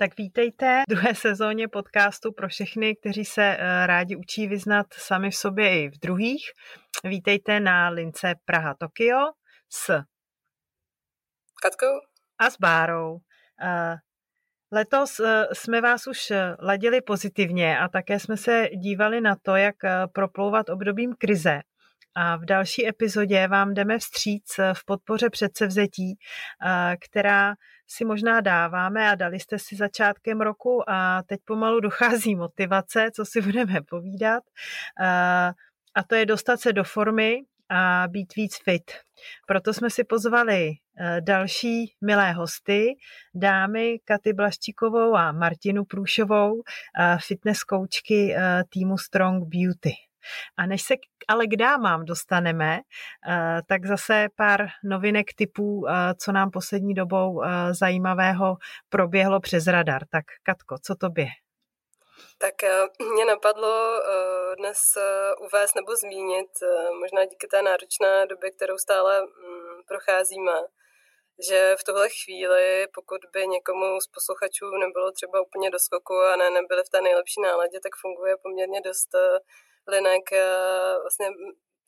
Tak vítejte v druhé sezóně podcastu pro všechny, kteří se eh, rádi učí vyznat sami v sobě i v druhých. Vítejte na lince Praha Tokio s Katkou a s Bárou. Eh, letos eh, jsme vás už ladili pozitivně a také jsme se dívali na to, jak proplouvat obdobím krize. A v další epizodě vám jdeme vstříc v podpoře předsevzetí, která si možná dáváme a dali jste si začátkem roku a teď pomalu dochází motivace, co si budeme povídat. A to je dostat se do formy a být víc fit. Proto jsme si pozvali další milé hosty, dámy Katy Blaščíkovou a Martinu Průšovou, fitness koučky týmu Strong Beauty. A než se ale k dámám dostaneme, eh, tak zase pár novinek typů, eh, co nám poslední dobou eh, zajímavého proběhlo přes radar. Tak Katko, co tobě? Tak mě napadlo dnes uvést nebo zmínit, možná díky té náročné době, kterou stále mm, procházíme, že v tuhle chvíli, pokud by někomu z posluchačů nebylo třeba úplně do skoku a ne, nebyli v té nejlepší náladě, tak funguje poměrně dost linek eh, vlastně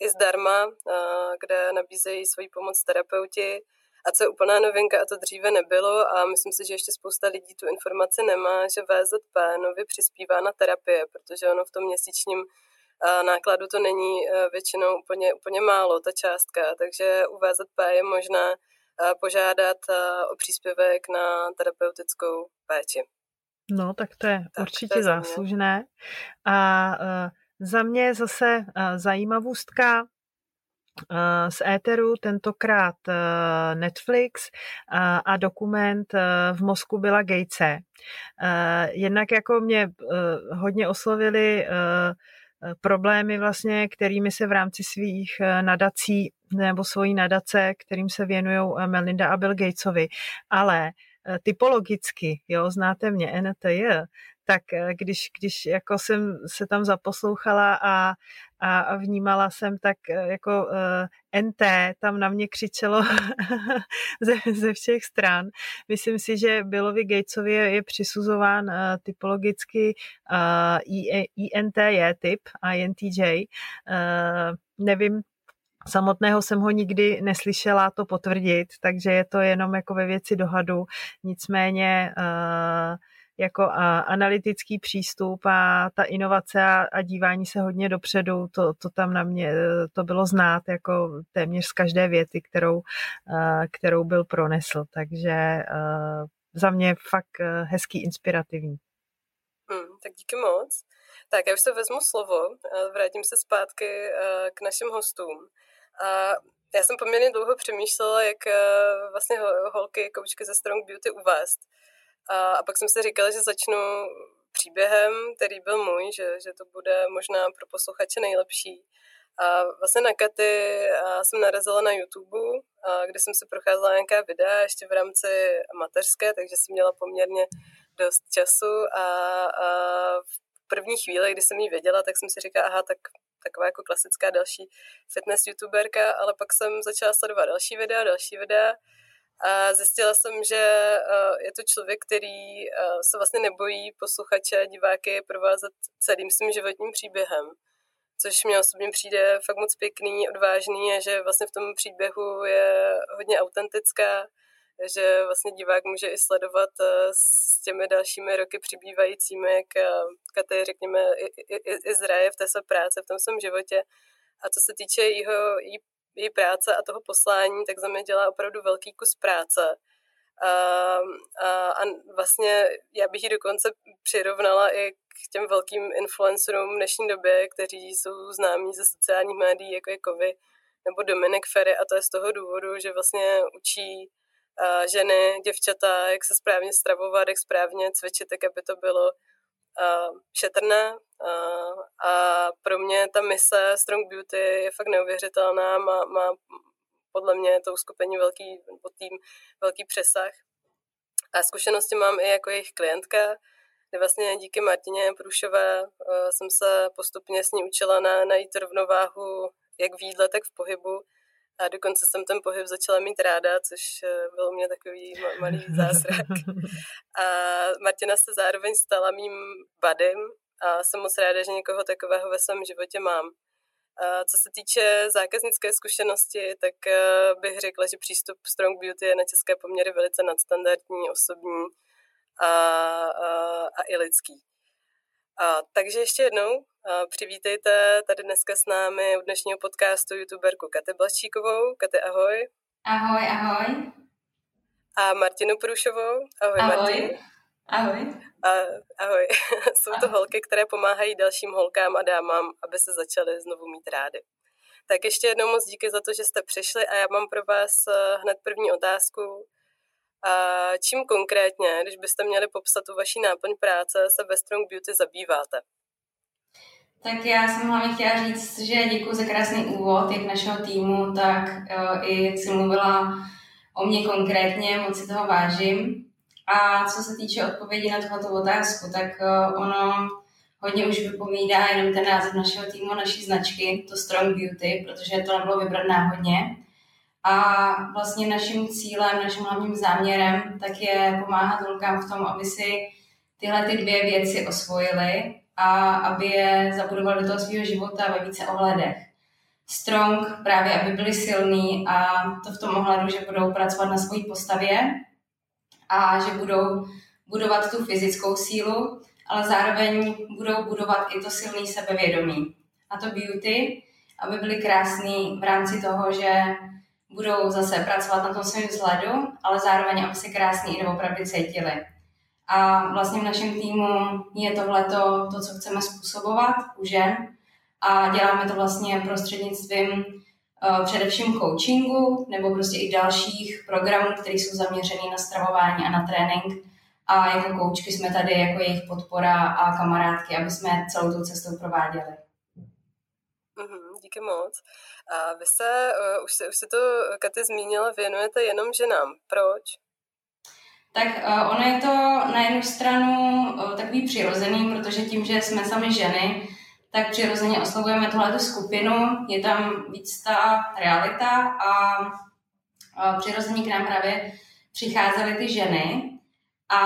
i zdarma, eh, kde nabízejí svoji pomoc terapeuti. A co je úplná novinka, a to dříve nebylo, a myslím si, že ještě spousta lidí tu informaci nemá, že VZP nově přispívá na terapie, protože ono v tom měsíčním eh, nákladu to není většinou úplně, úplně málo, ta částka. Takže u VZP je možné požádat o příspěvek na terapeutickou péči. No, tak to je tak určitě to je záslužné. A uh, za mě zase uh, zajímavostka uh, z éteru, tentokrát uh, Netflix a dokument v mozku byla Gatese. Jednak jako mě hodně oslovili problémy vlastně, kterými se v rámci svých nadací nebo svojí nadace, kterým se věnují Melinda a Bill Gatesovi, ale typologicky, jo, znáte mě, NTJ, tak eh, když, když jako jsem se tam zaposlouchala a, a, a vnímala jsem, tak eh, jako uh, eh, NT tam na mě křičelo ze, ze všech stran. Myslím si, že Billovi Gatesovi je, je přisuzován uh, typologicky uh, typ, INTJ. Uh, nevím, Samotného jsem ho nikdy neslyšela to potvrdit, takže je to jenom jako ve věci dohadu. Nicméně uh, jako a, analytický přístup a ta inovace a, a dívání se hodně dopředu, to, to tam na mě to bylo znát jako téměř z každé věty, kterou, kterou byl pronesl. Takže za mě fakt hezký, inspirativní. Hmm, tak díky moc. Tak já už se vezmu slovo, vrátím se zpátky k našim hostům. A já jsem poměrně dlouho přemýšlela, jak vlastně holky, koučky ze Strong Beauty uvést. A, a pak jsem si říkala, že začnu příběhem, který byl můj, že, že to bude možná pro posluchače nejlepší. A vlastně na Katy jsem narazila na YouTube, kde jsem si procházela nějaká videa ještě v rámci mateřské, takže jsem měla poměrně dost času a, a v první chvíli, kdy jsem ji věděla, tak jsem si říkala, aha, tak taková jako klasická další fitness youtuberka, ale pak jsem začala sledovat další videa, další videa a zjistila jsem, že eh, je to člověk, který eh, se vlastně nebojí posluchače diváky provázet celým svým životním příběhem. Což mě osobně přijde fakt moc pěkný, odvážný a že vlastně v tom příběhu je hodně autentická, že vlastně divák může i sledovat eh, s těmi dalšími roky přibývajícími, jak Katy, řekněme, i, i, i zraje v té své práce, v tom svém životě. A co se týče jeho, jí její práce a toho poslání, tak za mě dělá opravdu velký kus práce. A, a, a vlastně já bych ji dokonce přirovnala i k těm velkým influencerům v dnešní době, kteří jsou známí ze sociálních médií, jako je Kovy nebo Dominik Ferry a to je z toho důvodu, že vlastně učí a, ženy, děvčata, jak se správně stravovat, jak správně cvičit, tak aby to bylo šetrné a pro mě ta mise Strong Beauty je fakt neuvěřitelná, má, má podle mě to uskupení velký, nebo tým velký přesah. A zkušenosti mám i jako jejich klientka, kde vlastně díky Martině Průšové uh, jsem se postupně s ní učila na, najít rovnováhu jak v jídle, tak v pohybu A dokonce jsem ten pohyb začala mít ráda, což eh, byl mě takový malý zázrak. A Martina se zároveň stala mým badem a jsem moc ráda, že někoho takového ve svém životě mám. A co se týče zákaznické zkušenosti, tak eh, bych řekla, že přístup Strong Beauty je na české poměry velice nadstandardní, osobní a, a, a i lidský. A, takže ještě jednou a přivítejte tady dneska s námi u dnešního podcastu youtuberku Katy Blaščíkovou. Katy, ahoj. Ahoj, ahoj. A Martinu Průšovou. Ahoj, ahoj. Martin. Ahoj. A, ahoj. Jsou to ahoj. holky, které pomáhají dalším holkám a dámám, aby se začaly znovu mít rády. Tak ještě jednou moc díky za to, že jste přišli a já mám pro vás eh, hned první otázku. A čím konkrétně, když byste měli popsat tu vaší náplň práce, se ve Strong Beauty zabýváte? Tak já jsem hlavně chtěla říct, že děkuji za krásný úvod, jak našeho týmu, tak uh, i jak jsi mluvila o mě konkrétně, moc si toho vážím. A co se týče odpovědi na tuto otázku, tak uh, ono hodně už vypovídá jenom ten název našeho týmu, naší značky, to Strong Beauty, protože to nebylo vybrat náhodně. A vlastně naším cílem, naším hlavním záměrem, tak je pomáhat holkám v tom, aby si tyhle ty dvě věci osvojily a aby je zabudovali do toho svého života ve více ohledech. Strong právě, aby byli silní a to v tom ohledu, že budou pracovat na své postavě a že budou budovat tu fyzickou sílu, ale zároveň budou budovat i to silné sebevědomí. A to beauty, aby byli krásní v rámci toho, že budou zase pracovat na tom svém vzhledu, ale zároveň, aby se krásně i opravdu cítili. A vlastně v našem týmu je tohle to, co chceme způsobovat u žen a děláme to vlastně prostřednictvím především coachingu nebo prostě i dalších programů, které jsou zaměřené na stravování a na trénink. A jako koučky jsme tady jako jejich podpora a kamarádky, aby jsme celou tu cestou prováděli. Mm-hmm, díky moc. A vy se, uh, už, se, už se to, Katy, zmínila, věnujete jenom ženám. Proč? Tak uh, ono je to na jednu stranu takový přirozený, protože tím, že jsme sami ženy, tak přirozeně oslovujeme tuhle skupinu, je tam víc ta realita a uh, přirozeně k nám právě přicházely ty ženy. A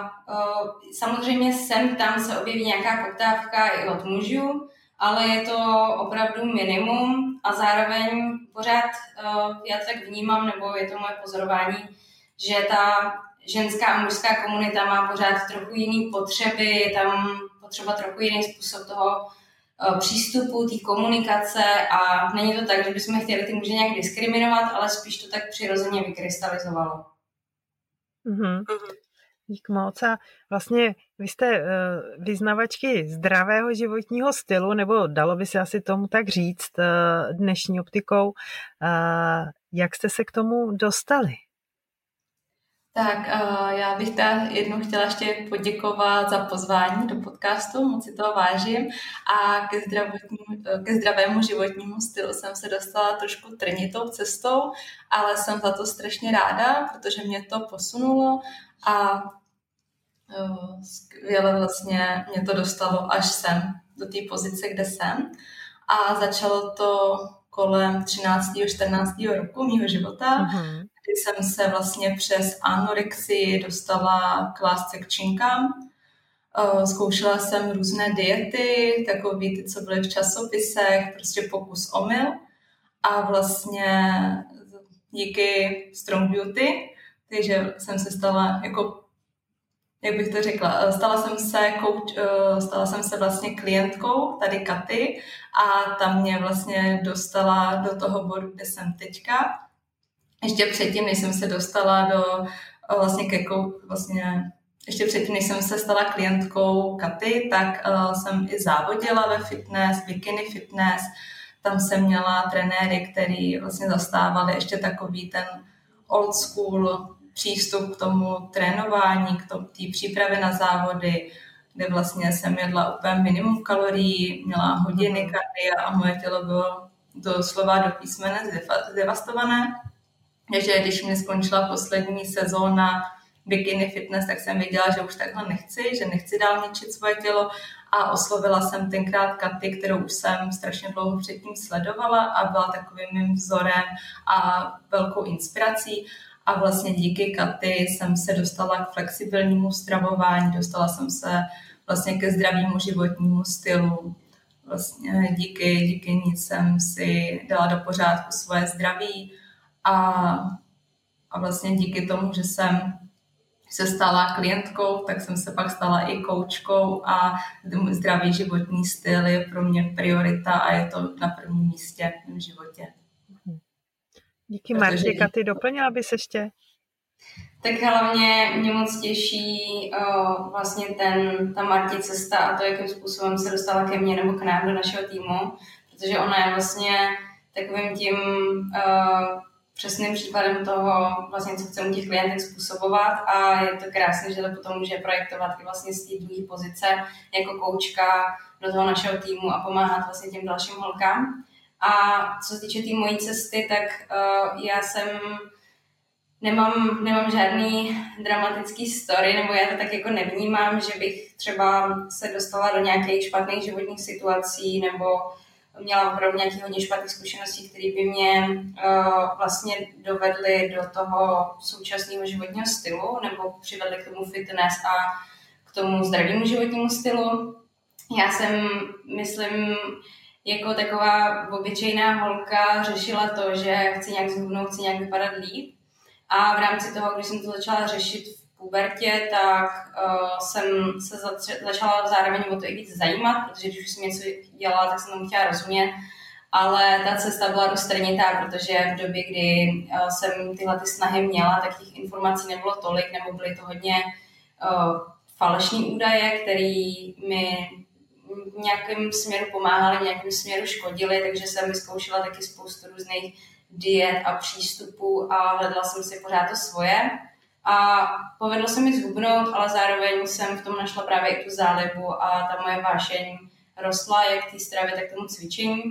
uh, samozřejmě sem tam se objeví nějaká poptávka i od mužů, ale je to opravdu minimum a zároveň pořád uh, já tak vnímám, nebo je to moje pozorování, že ta ženská a mužská komunita má pořád trochu jiný potřeby, je tam potřeba trochu jiný způsob toho přístupu, té komunikace a není to tak, že bychom chtěli ty muže nějak diskriminovat, ale spíš to tak přirozeně vykrystalizovalo. Mm-hmm. Dík moc. A vlastně vy jste uh, vyznavačky zdravého životního stylu, nebo dalo by se asi tomu tak říct uh, dnešní optikou. Uh, jak jste se k tomu dostali? Tak uh, já bych ta jednou chtěla ještě poděkovat za pozvání do podcastu, moc si toho vážím a ke, ke zdravému životnímu stylu jsem se dostala trošku trnitou cestou, ale jsem za to strašně ráda, protože mě to posunulo a uh, skvěle vlastně mě to dostalo až sem, do té pozice, kde jsem. A začalo to kolem 13. 14. roku mého života, mm-hmm kdy jsem se vlastně přes anorexii dostala k lásce k činkám. Eh, zkoušela jsem různé diety, takový ty, co byly v časopisech, prostě pokus omyl. A vlastně díky Strong Beauty, takže jsem se stala jako jak bych to řekla, eh, stala jsem se, coach, eh, stala jsem se vlastně klientkou tady Katy a tam mě vlastně dostala do toho bodu, kde jsem teďka ještě předtím, než jsem se dostala do eh, vlastně ke vlastně ještě předtím, než jsem se stala klientkou Katy, tak uh, jsem i závodila ve fitness, bikini fitness. Tam jsem měla trenéry, který vlastně zastávali ještě takový ten old school přístup k tomu trénování, k té přípravě na závody, kde vlastně jsem jedla úplně minimum kalorií, měla hodiny mhm. kardia a moje tělo bylo doslova do písmene zdevastované. Takže když mi skončila poslední sezóna bikini fitness, tak jsem věděla, že už takhle nechci, že nechci dál ničit svoje tělo a oslovila jsem tenkrát Katy, kterou už jsem strašně dlouho předtím sledovala a byla takovým mým vzorem a velkou inspirací. A vlastně díky Katy jsem se dostala k flexibilnímu stravování, dostala jsem se vlastně ke zdravému životnímu stylu. Vlastně díky, díky ní jsem si dala do pořádku svoje zdraví a, a vlastně díky tomu, že jsem se stala klientkou, tak jsem se pak stala i koučkou a zdravý životní styl je pro mě priorita a je to na prvním místě v životě. Díky Martě. Katy, doplnila bys ještě? Tak hlavně mě moc těší o, vlastně ten, ta Marti cesta a to, jakým způsobem se dostala ke mně nebo k nám do našeho týmu, protože ona je vlastně takovým tím o, přesným příkladem toho, vlastně, co chceme těch klientek způsobovat a je to krásné, že to potom může projektovat i vlastně z té druhé pozice jako koučka do toho našeho týmu a pomáhat vlastně těm dalším holkám. A co se týče té tý mojí cesty, tak uh, já jsem nemám, nemám žádný dramatický story, nebo já to tak jako nevnímám, že bych třeba se dostala do nějakých špatných životních situací, nebo měla opravdu nějaké hodně špatné zkušenosti, které by mě uh, vlastně dovedly do toho současného životního stylu, nebo přivedly k tomu fitness a k tomu zdravému životnímu stylu. Já jsem, myslím, jako taková obyčejná holka řešila to, že chci nějak zhubnout, chci nějak vypadat líp a v rámci toho, když jsem to začala řešit pubertě, tak uh, jsem se zač- začala zároveň o to i víc zajímat, protože když už jsem něco dělala, tak jsem tomu chtěla rozumět. Ale ta cesta byla dost trnitá, protože v době, kdy uh, jsem tyhle ty snahy měla, tak těch informací nebylo tolik, nebo byly to hodně uh, falešní údaje, které mi v nějakém směru pomáhaly, v nějakém směru škodily, takže jsem vyzkoušela taky spoustu různých diet a přístupů a hledala jsem si pořád to svoje. A povedlo se mi zhubnout, ale zároveň jsem v tom našla právě i tu zálibu a ta moje vášeň rostla jak té stravě, tak tomu cvičení.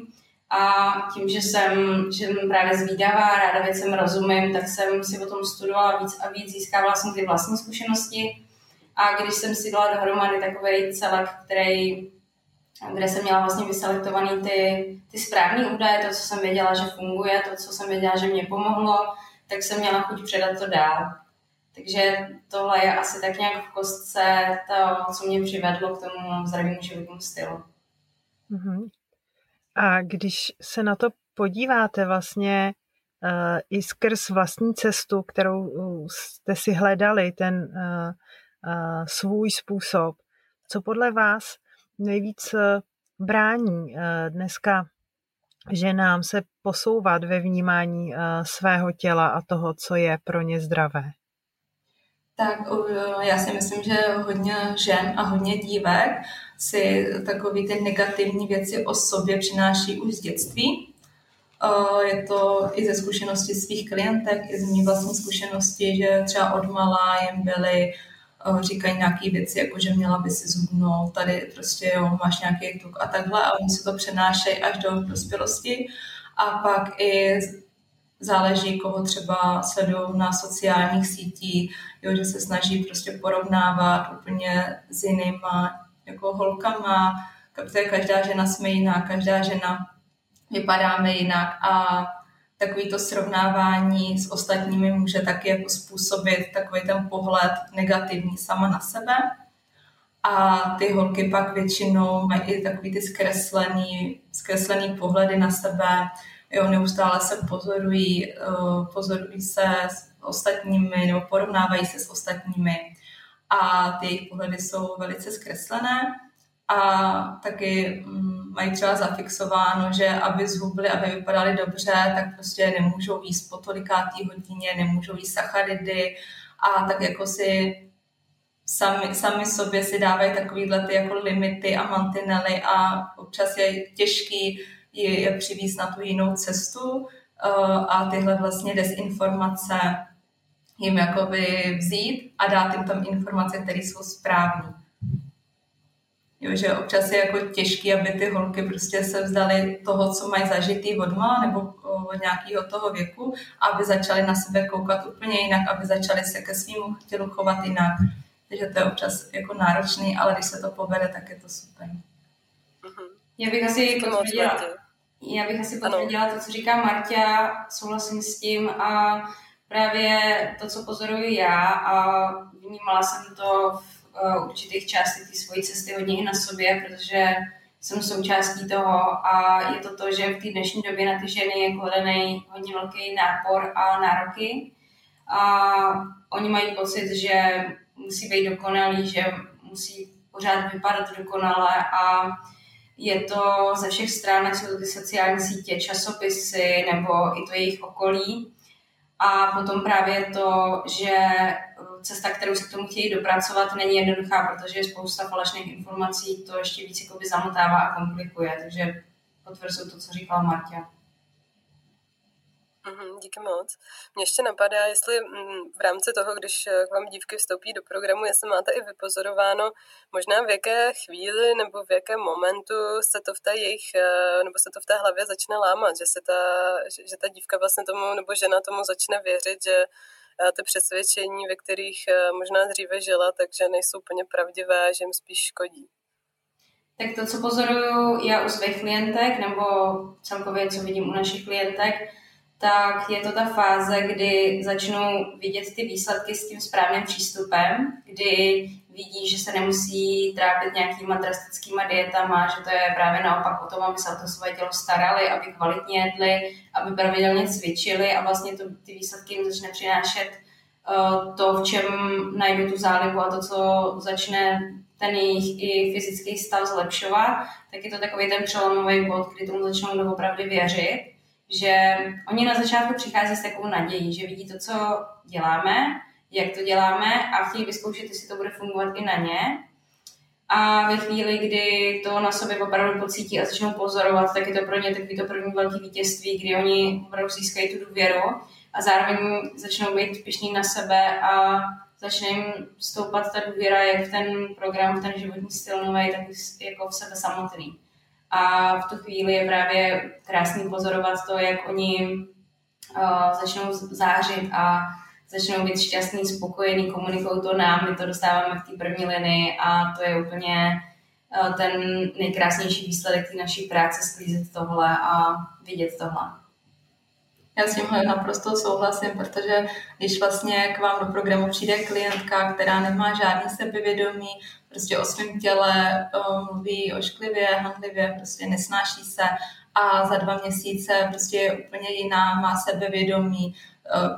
A tím, že jsem, že jsem právě zvídavá, ráda věcem rozumím, tak jsem si o tom studovala víc a víc, získávala jsem ty vlastní zkušenosti. A když jsem si dala dohromady takový celek, který kde jsem měla vlastně vyselektovaný ty, ty správné údaje, to, co jsem věděla, že funguje, to, co jsem věděla, že mě pomohlo, tak jsem měla chuť předat to dál. Takže tohle je asi tak nějak v kostce to, co mě přivedlo k tomu zdravému životnímu stylu. Mm-hmm. A když se na to podíváte vlastně uh, i skrz vlastní cestu, kterou jste si hledali, ten uh, uh, svůj způsob, co podle vás nejvíc eh, brání eh, dneska ženám se posouvat ve vnímání eh, svého těla a toho, co je pro ně zdravé? Tak já si myslím, že hodně žen a hodně dívek si takové ty negativní věci o sobě přináší už z dětství. Je to i ze zkušenosti svých klientek, i z mý vlastní zkušenosti, že třeba od malá jim byly říkají nějaké věci, jako že měla by si zhubnout, tady prostě jo, máš nějaký tuk a takhle a oni se to přenášejí až do dospělosti a pak i záleží, koho třeba sledují na sociálních sítích, jo, že se snaží prostě porovnávat úplně s jinýma jako holkama, protože každá žena jsme jiná, každá žena vypadáme jinak a takový to srovnávání s ostatními může taky jako způsobit takový ten pohled negativní sama na sebe. A ty holky pak většinou mají i takový ty zkreslený, zkreslený pohledy na sebe, jo, neustále se pozorují, uh, pozorují se s ostatními nebo porovnávají se s ostatními. A ty jejich pohledy jsou velice zkreslené a taky mm, mají třeba zafixováno, že aby zhubli, aby vypadali dobře, tak prostě nemůžou jíst po tolikátý hodině, nemůžou jíst sacharidy a tak jako si sami, sami sobě si dávají takovýhle ty jako limity a mantinely a občas je těžký je, je přivízt na tu jinou cestu eh, a tyhle vlastně dezinformace jim jakoby vzít a dát jim tam informace, které jsou správné. Jo, že občas je jako těžké, aby ty holky prostě se vzdali toho, co mají zažitý od mala nebo od nějakého toho věku, aby začaly na sebe koukat úplně jinak, aby začaly se ke svým tělu chovat jinak. Takže to je občas jako náročný, ale když se to povede, tak je to super. Já bych asi potvrdila, já bych asi potvrdila to, co říká Marta, souhlasím s tím a právě to, co pozoruju já a vnímala jsem to v uh, určitých částech té svojí cesty hodně i na sobě, protože jsem součástí toho a je to to, že v té dnešní době na ty ženy je kladený hodně velký nápor a nároky a oni mají pocit, že musí být dokonalý, že musí pořád vypadat dokonale a je to ze všech stran, jsou to ty sociální sítě, časopisy nebo i to jejich okolí. A potom právě to, že cesta, kterou se k tomu chtějí dopracovat, není jednoduchá, protože je spousta falešných informací, to ještě víc zamotává a komplikuje. Takže potvrzuji to, co říkala Marta. Mm-hmm, díky moc. Mě ještě napadá, jestli mm, v rámci toho, když eh, k vám dívky vstoupí do programu, jestli máte i vypozorováno, možná v jaké chvíli nebo v jakém momentu se to v té jejich, eh, nebo se to v té hlavě začne lámat, že se ta, že, že ta dívka vlastně tomu, nebo žena tomu začne věřit, že eh, ty přesvědčení, ve kterých možná dříve žila, takže nejsou úplně pravdivé, že jim spíš škodí. Tak to, co pozoruju já u svých klientek, nebo celkově, co vidím u našich klientek, tak je to ta fáze, kdy začnou vidět ty výsledky s tím správným přístupem, kdy vidí, že se nemusí trápit nějakýma drastickýma dietama, že to je právě naopak o tom, aby se o to svoje tělo starali, aby kvalitně jedli, aby pravidelně cvičili a vlastně to, ty výsledky jim začne přinášet uh, to, v čem najdu tu zálibu a to, co začne ten jejich i fyzický stav zlepšovat, tak je to takový ten přelomový bod, kdy tomu začnou opravdu věřit že oni na začátku přichází s takovou nadějí, že vidí to, co děláme, jak to děláme a chtějí vyzkoušet, jestli to bude fungovat i na ně. A ve chvíli, kdy to na sobě opravdu pocítí a začnou pozorovat, tak je to pro ně takový to první velký vítězství, kdy oni opravdu získají tu důvěru a zároveň začnou být pišní na sebe a začne jim stoupat ta důvěra jak v ten program, v ten životní styl nový, tak jako v sebe samotný. A v tu chvíli je právě krásný pozorovat to, jak oni uh, začnou zářit a začnou být šťastný, spokojený, komunikují to nám, my to dostáváme v té první linii a to je úplně uh, ten nejkrásnější výsledek té naší práce, sklízet tohle a vidět tohle. Já s tímhle naprosto souhlasím, protože když vlastně k vám do programu přijde klientka, která nemá žádný sebevědomí, prostě o svém těle mluví ošklivě, handlivě, prostě nesnáší se a za dva měsíce prostě je úplně jiná, má sebevědomí,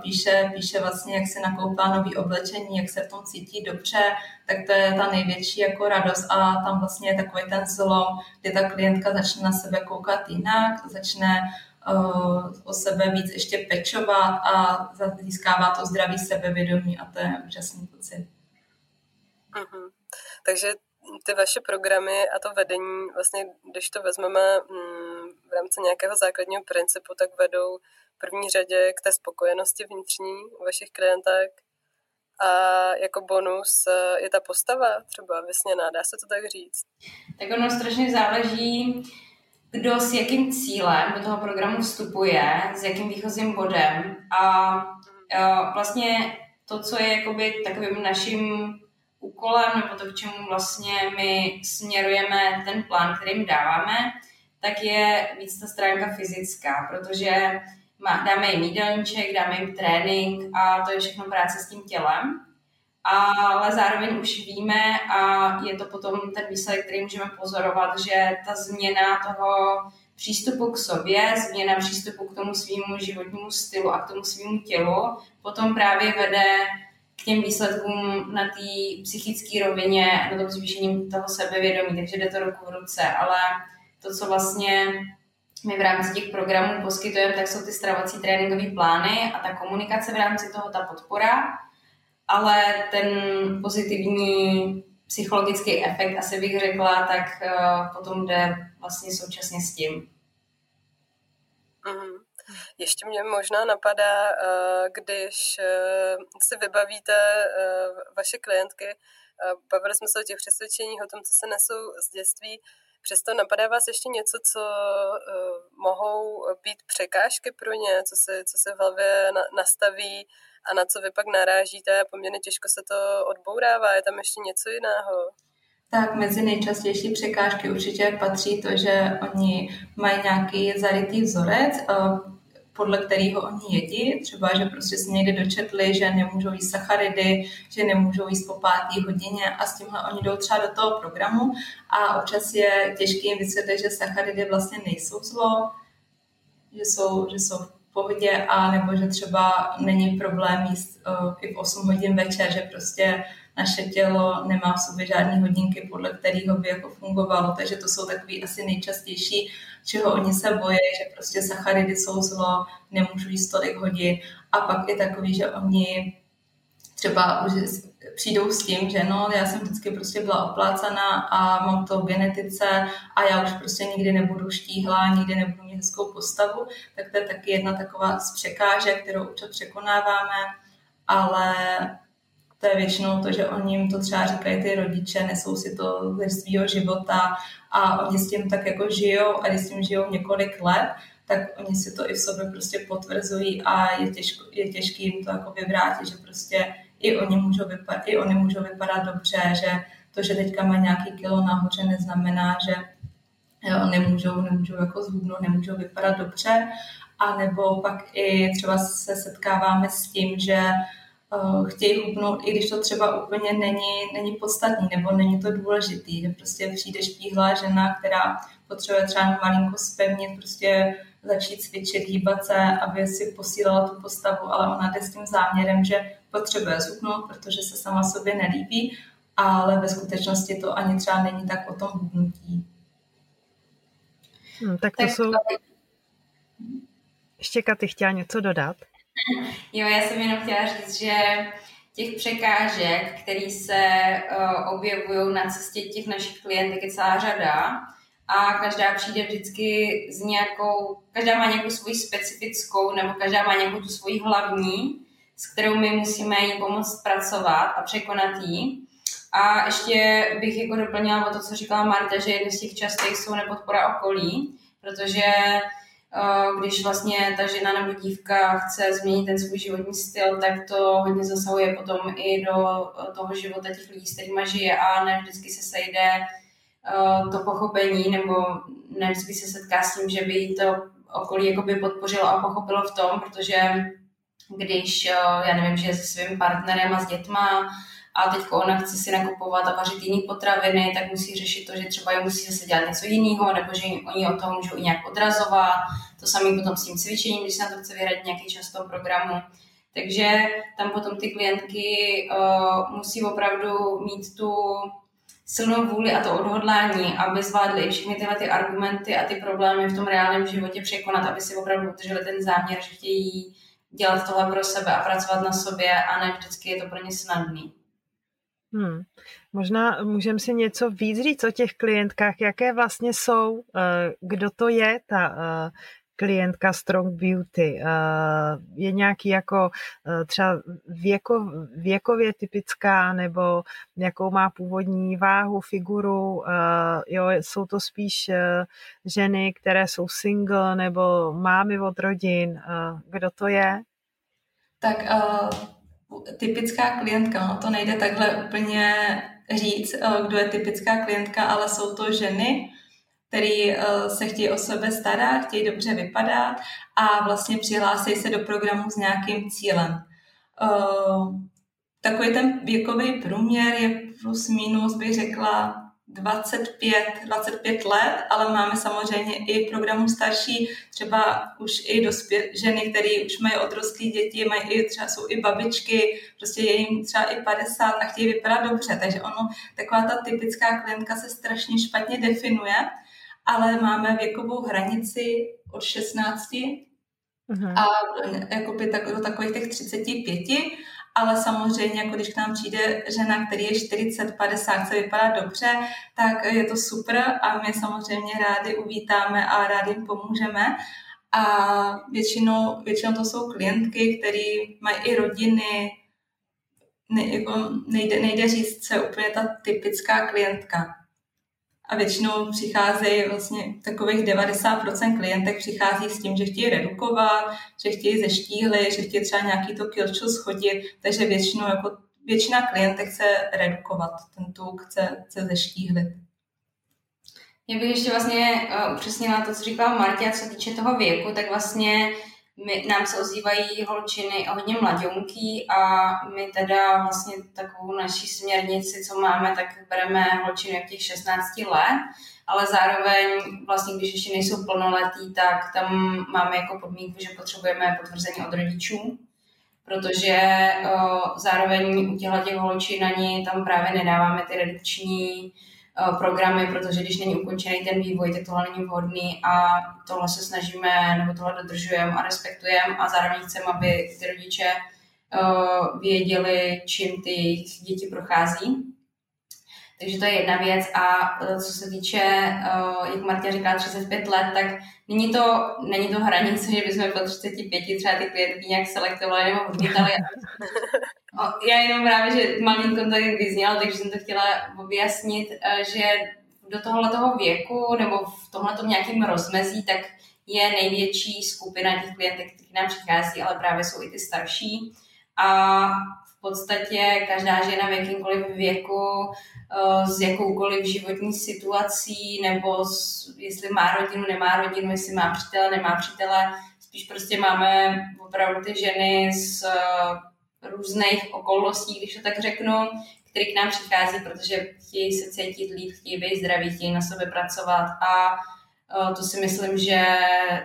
píše, píše vlastně, jak se nakoupá nový oblečení, jak se v tom cítí dobře, tak to je ta největší jako radost a tam vlastně je takový ten zlom, kdy ta klientka začne na sebe koukat jinak, začne uh, o sebe víc ještě pečovat a získává to zdraví sebevědomí a to je úžasný pocit. Uh-huh. Takže ty vaše programy a to vedení, vlastně, když to vezmeme mm, v rámci nějakého základního principu, tak vedou v první řadě k té spokojenosti vnitřní u vašich klientek a jako bonus eh, je ta postava třeba vysněná, dá se to tak říct? Tak ono strašně záleží, kdo s jakým cílem do toho programu vstupuje, s jakým výchozím bodem a uh, vlastně to, co je jakoby takovým naším úkolem, nebo to, k čemu vlastně my směrujeme ten plán, který jim dáváme, tak je víc ta stránka fyzická, protože má, dáme jim jídelníček, dáme jim trénink a to je všechno práce s tím tělem. Ale zároveň už víme a je to potom ten výsledek, který můžeme pozorovat, že ta změna toho přístupu k sobě, změna přístupu k tomu svýmu životnímu stylu a k tomu svýmu tělu potom právě vede k těm výsledkům na té psychické rovině, na tom zvýšením toho sebevědomí, takže jde to ruku v ruce, ale to, co vlastně my v rámci těch programů poskytujeme, tak jsou ty stravovací tréninkové plány a ta komunikace v rámci toho, ta podpora, ale ten pozitivní psychologický efekt, asi bych řekla, tak uh, potom jde vlastně současně s tím. Mm-hmm. Ještě mě možná napadá, eh, když eh, si vybavíte eh, vaše klientky bavili jsme se o těch přesvědčeních, o tom, co se nesou z dětství. Přesto napadá vás ještě něco, co mohou být překážky pro ně, co se, co se v hlavě na, nastaví a na co vy pak narážíte a poměrně těžko se to odbourává. Je tam ještě něco jiného? Tak mezi nejčastější překážky určitě patří to, že oni mají nějaký zarytý vzorec, podle kterého oni jedí. Třeba, že prostě si někde dočetli, že nemůžou jíst sacharidy, že nemůžou jíst po pátý hodině a s tímhle oni jdou třeba do toho programu a občas je těžké jim vysvětlit, že sacharidy vlastně nejsou zlo, že jsou, že jsou v pohodě a nebo že třeba není problém jíst uh, i v 8 hodin večer, že prostě naše tělo nemá v sobě žádné hodinky, podle kterého by jako fungovalo, takže to jsou takový asi nejčastější, čeho oni se bojí, že prostě sacharidy jsou zlo, nemůžu jíst tolik hodin. A pak je takový, že oni třeba už přijdou s tím, že no, já jsem vždycky prostě byla oplácaná a mám to v genetice a já už prostě nikdy nebudu štíhlá, nikdy nebudu mít hezkou postavu, tak to je taky jedna taková z překážek, kterou občas překonáváme, ale to je většinou to, že oni jim to třeba říkají ty rodiče, nesou si to ze svého života a oni s tím tak jako žijou a když s tím žijou několik let, tak oni si to i v sobě prostě potvrzují a je, těžko, je těžký jim to jako vyvrátit, že prostě i oni můžou vypadat, i oni můžou vypadat dobře, že to, že teďka mají nějaký kilo nahoře, neznamená, že jo, nemůžou, nemůžou jako zhubnout, nemůžou vypadat dobře. A nebo pak i třeba se setkáváme s tím, že chtějí hubnout, i když to třeba úplně není, není podstatný, nebo není to důležitý, že prostě přijde štíhlá žena, která potřebuje třeba malinko spevnit, prostě začít cvičit, hýbat se, aby si posílala tu postavu, ale ona jde s tím záměrem, že potřebuje zhubnout, protože se sama sobě nelíbí, ale ve skutečnosti to ani třeba není tak o tom hubnutí. Hmm, tak to tak, jsou... Ještě Katy chtěla něco dodat? Jo, já jsem jenom chtěla říct, že těch překážek, které se uh, objevují na cestě těch našich klientek, je celá řada a každá přijde vždycky s nějakou, každá má nějakou svoji specifickou, nebo každá má nějakou tu svoji hlavní, s kterou my musíme jí pomoct pracovat a překonat jí. A ještě bych jako doplnila o to, co říkala Marta, že jedny z těch častých jsou nepodpora okolí, protože eh, když vlastně ta žena nebo dívka chce změnit ten svůj životní styl, tak to hodně zasahuje potom i do toho života těch lidí, s kterými žije. A ne vždycky se sejde Eh, to pochopení, nebo ne vždycky se setká s tím, že by to okolí jakoby podpořilo a pochopilo v tom, protože když, eh, já nevím, že se svým partnerem a s dětma a teď ona chce si nakupovat a vařit jiné potraviny, tak musí řešit to, že třeba je musí zase dělat něco jiného, nebo že oni od toho můžou i nějak odrazovat. To samé potom s tím cvičením, když se na to chce vyhradit nějaký čas toho programu. Takže tam potom ty klientky uh, musí opravdu mít tu silnou vůli a to odhodlání, aby zvládli všechny tyhle ty argumenty a ty problémy v tom reálném životě překonat, aby si opravdu udrželi ten záměr, že chtějí dělat tohle pro sebe a pracovat na sobě a ne vždycky je to pro ně snadný. Hmm. Možná můžeme si něco víc říct o těch klientkách, jaké vlastně jsou, eh, kdo to je ta eh, klientka Strong Beauty. Eh, je nějaký jako třeba věko, věkově typická nebo jakou má původní váhu, figuru. Jo, jsou to spíš ženy, které jsou single nebo mámy od rodin. Kdo to je? Tak uh, typická klientka, no to nejde takhle úplně říct, kdo je typická klientka, ale jsou to ženy, který eh, se chtějí o sebe starat, chtějí dobře vypadat a vlastně přihlásí se do programu s nějakým cílem. Eh, takový ten věkový průměr je plus minus, bych řekla, 25, 25 let, ale máme samozřejmě i programu starší, třeba už i dospěl, ženy, které už mají odrostlé děti, mají i, třeba jsou i babičky, prostě je jim třeba i 50 a chtějí vypadat dobře, takže ono, taková ta typická klientka se strašně špatně definuje ale máme věkovou hranici od 16 uh-huh. a jakoby tak, do takových těch 35, ale samozřejmě, jako když k nám přijde žena, který je 40, 50, chce vypadat dobře, tak je to super a my samozřejmě rádi uvítáme a rádi jim pomůžeme. A většinou, většinou to jsou klientky, které mají i rodiny, ne, jako nejde, nejde říct, je úplně ta typická klientka. A většinou přicházejí vlastně takových 90% klientek přichází s tím, že chtějí redukovat, že chtějí zeštíhlit, že chtějí třeba nějaký to kilčo schodit, takže většinou jako většina klientek chce redukovat, ten tuk chce, chce zeštíhlit. Já bych ještě vlastně uh, upřesnila to, co říkala Marta, co se týče toho věku, tak vlastně my, nám se ozývají holčiny hodně mladionky a my teda vlastně takovou naší směrnici, co máme, tak bereme holčiny jak těch 16 let, ale zároveň vlastně, když ještě nejsou plnoletí, tak tam máme jako podmínku, že potřebujeme potvrzení od rodičů, protože o, zároveň u těchto těch holčin ani tam právě nedáváme ty redukční programy, protože když není ukončený ten vývoj, tak tohle není vhodný a tohle se snažíme, nebo tohle dodržujeme a respektujeme a zároveň chceme, aby ty rodiče o, věděli, čím ty děti prochází. Takže to je jedna věc. A e, co se týče, jak Marta říká, 35 let, tak není to, není to hranice, že bychom po 35 třeba ty klientky nějak selektovali nebo odmítali. Já jenom právě, že malinko tady vyznělo, takže jsem to chtěla objasnit, e, že do tohohle toho věku nebo v tomhle nějakém rozmezí, tak je největší skupina těch klientek, kteří k nám přichází, ale právě jsou i ty starší. A podstatě každá žena v jakýmkoliv věku eh, s jakoukoliv životní situací, nebo s, jestli má rodinu, nemá rodinu, jestli má přítele, nemá přítele. Spíš prostě máme opravdu ty ženy eh, různých okolností, když to tak řeknu, které k nám přichází, protože chtějí se cítit líp, chtějí být zdraví, chtějí na sobě pracovat a eh, to si myslím, že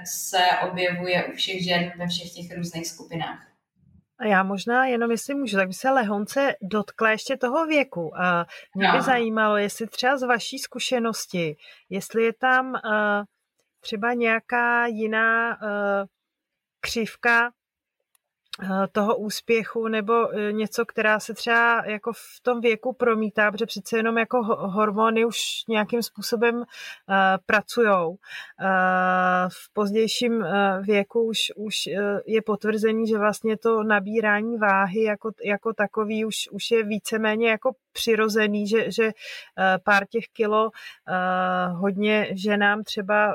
se objevuje u všech žen ve všech těch různých skupinách. A já možná jenom, jestli můžu, tak by se lehonce dotkla ještě toho věku. A mě by zajímalo, jestli třeba z vaší zkušenosti, jestli je tam uh, třeba nějaká jiná uh, křivka toho úspěchu nebo eh, něco, která se třeba jako v tom věku promítá, protože přece jenom jako hormony už nějakým způsobem uh, pracujou. V pozdějším věku už, už je potvrzení, že vlastně to nabírání váhy jako, jako takový už, už je víceméně jako přirozený, že, že pár těch kilo hodně ženám třeba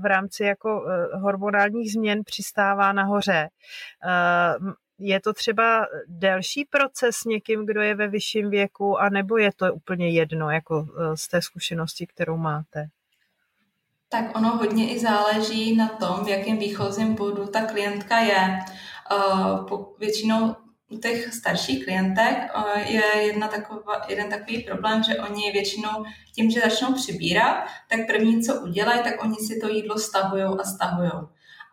v rámci jako hormonálních změn přistává nahoře je to třeba delší proces s někým, kdo je ve vyšším věku, anebo je to úplně jedno, jako e, z té zkušenosti, kterou máte? Tak ono hodně i záleží na tom, v jakém výchozím bodu ta klientka je. E, většinou u těch starších klientek e, je jedna taková, jeden takový problém, že oni většinou tím, že začnou přibírat, tak první, co udělají, tak oni si to jídlo stahují a stahují.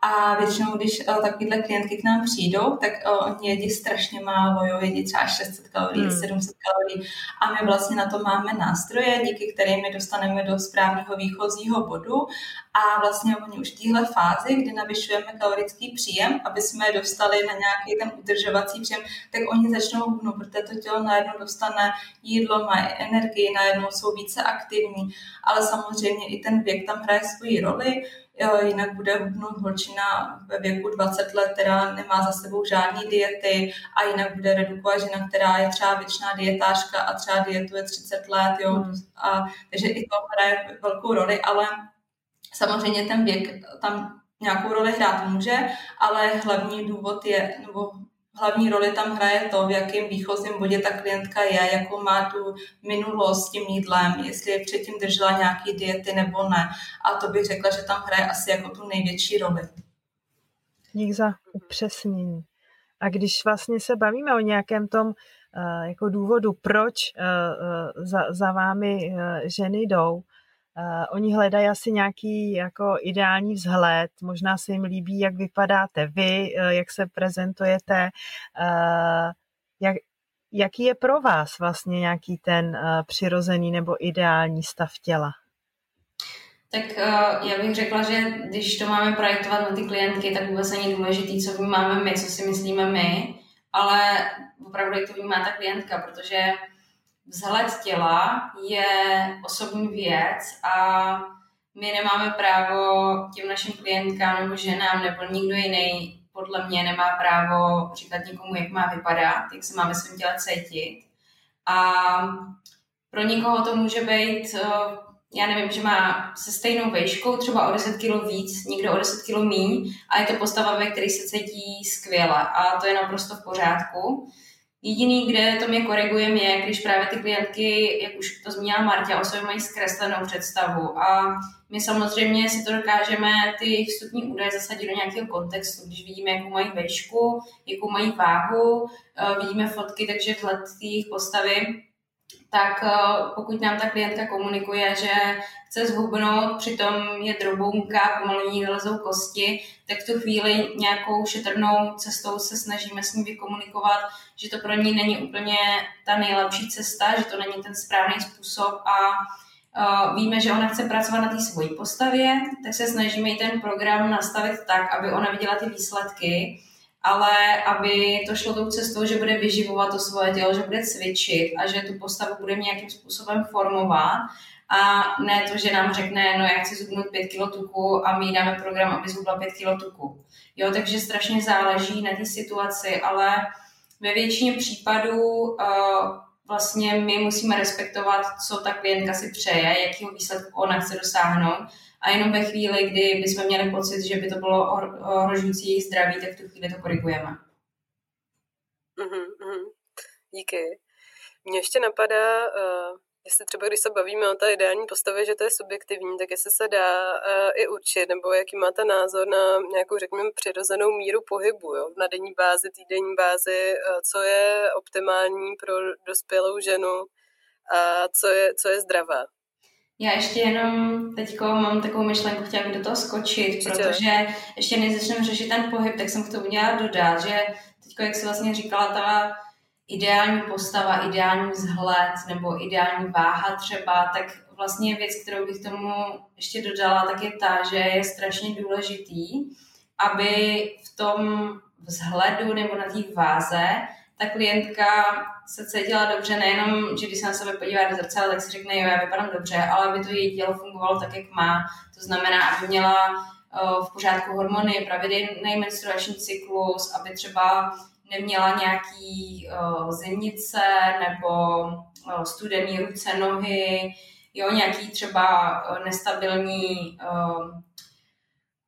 A většinou, když uh, takovýhle klientky k nám přijdou, tak uh, oni jedí strašně málo, jo, jedí třeba 600 kalorií, hmm. 700 kalorií. A my vlastně na to máme nástroje, díky kterým my dostaneme do správného výchozího bodu. A vlastně oni už v téhle fázi, kdy navyšujeme kalorický příjem, aby jsme je dostali na nějaký ten udržovací příjem, tak oni začnou hubnout, protože to tělo najednou dostane jídlo, má energii, najednou jsou více aktivní, ale samozřejmě i ten věk tam hraje svoji roli, jinak bude hubnout holčina ve věku 20 let, která nemá za sebou žádné diety a jinak bude redukovat žena, která je třeba většiná dietářka a třeba dietuje 30 let, jo, hmm. a, takže i to hraje velkou roli, ale samozřejmě ten věk tam nějakou roli hrát může, ale hlavní důvod je, nebo hlavní roli tam hraje to, v jakém výchozím bodě ta klientka je, jakou má tu minulost s tím jídlem, jestli je předtím držela nějaký diety nebo ne. A to bych řekla, že tam hraje asi jako tu největší roli. Dík za upřesnění. A když vlastně se bavíme o nějakém tom uh, jako důvodu, proč uh, uh, za, za vámi ženy jdou, Uh, oni hledají asi nějaký jako ideální vzhled, možná se jim líbí, jak vypadáte vy, uh, jak se prezentujete, uh, jak, jaký je pro vás vlastně nějaký ten uh, přirozený nebo ideální stav těla? Tak uh, já bych řekla, že když to máme projektovat na ty klientky, tak vůbec není důležitý, co máme my, co si myslíme my, ale opravdu jak to vnímá ta klientka, protože vzhled těla je osobní věc a my nemáme právo těm našim klientkám nebo ženám nebo nikdo jiný podle mě nemá právo říkat někomu, jak má vypadat, jak se má ve svém těle cítit. A pro někoho to může být, eh, já nevím, že má se stejnou vejškou třeba o 10 kg víc, někdo o 10 kg míň a je to postava, ve které se cítí skvěle a to je naprosto v pořádku. Jediný, kde to mě korigujeme, je, když právě ty klientky, jak už to zmínila Marta, o sobě mají zkreslenou představu. A my samozřejmě si to dokážeme ty vstupní údaje zasadit do nějakého kontextu. Když vidíme, jakou mají vejšku, jakou mají váhu, eh, vidíme fotky, takže vzhled jejich postavy, tak eh, pokud nám ta klientka komunikuje, že chce zhubnout, přitom je drobounka, pomalu ní vylezou kosti, tak v tu chvíli nějakou šetrnou cestou se snažíme s ní vykomunikovat, že to pro ní není úplně ta nejlepší cesta, že to není ten správný způsob a uh, víme, že ona chce pracovat na té svojí postavě, tak se snažíme i ten program nastavit tak, aby ona viděla ty výsledky, ale aby to šlo tou cestou, že bude vyživovat to svoje tělo, že bude cvičit a že tu postavu bude nějakým způsobem formovat a ne to, že nám řekne, no já chci zhubnout 5 kg tuku a my dáme program, aby zhubla 5 kg tuku. Jo, takže strašně záleží na té situaci, ale ve většině případů uh, vlastně my musíme respektovat, co ta klientka si přeje, jakýho výsledku ona chce dosáhnout a jenom ve chvíli, kdy bychom měli pocit, že by to bylo ohrožující jejich zdraví, tak v tu chvíli to korigujeme. Mm-hmm, díky. Mně ještě napadá, uh, jestli třeba když se bavíme o té ideální postavě, že to je subjektivní, tak jestli se dá uh, i určit, nebo jaký máte názor na nějakou, řekněme, přirozenou míru pohybu, jo? na denní bázi, týdenní bázi, uh, co je optimální pro dospělou ženu a co je, co je zdravá. Já ještě jenom teď mám takovou myšlenku, chtěla bych do toho skočit, protože ještě než začneme řešit ten pohyb, tak jsem k tomu měla dodat, že teď, jak jsi vlastně říkala, ta ideální postava, ideální vzhled nebo ideální váha třeba, tak vlastně věc, kterou bych tomu ještě dodala, tak je ta, že je strašně důležitý, aby v tom vzhledu nebo na té váze ta klientka se cítila dobře, nejenom, že když se na sebe podívá do zrcadla, tak si řekne, jo, já vypadám dobře, ale aby to její tělo fungovalo tak, jak má. To znamená, aby měla uh, v pořádku hormony, pravidelný menstruační cyklus, aby třeba neměla nějaký uh, zimnice nebo uh, studený ruce, nohy, jo, nějaký třeba nestabilní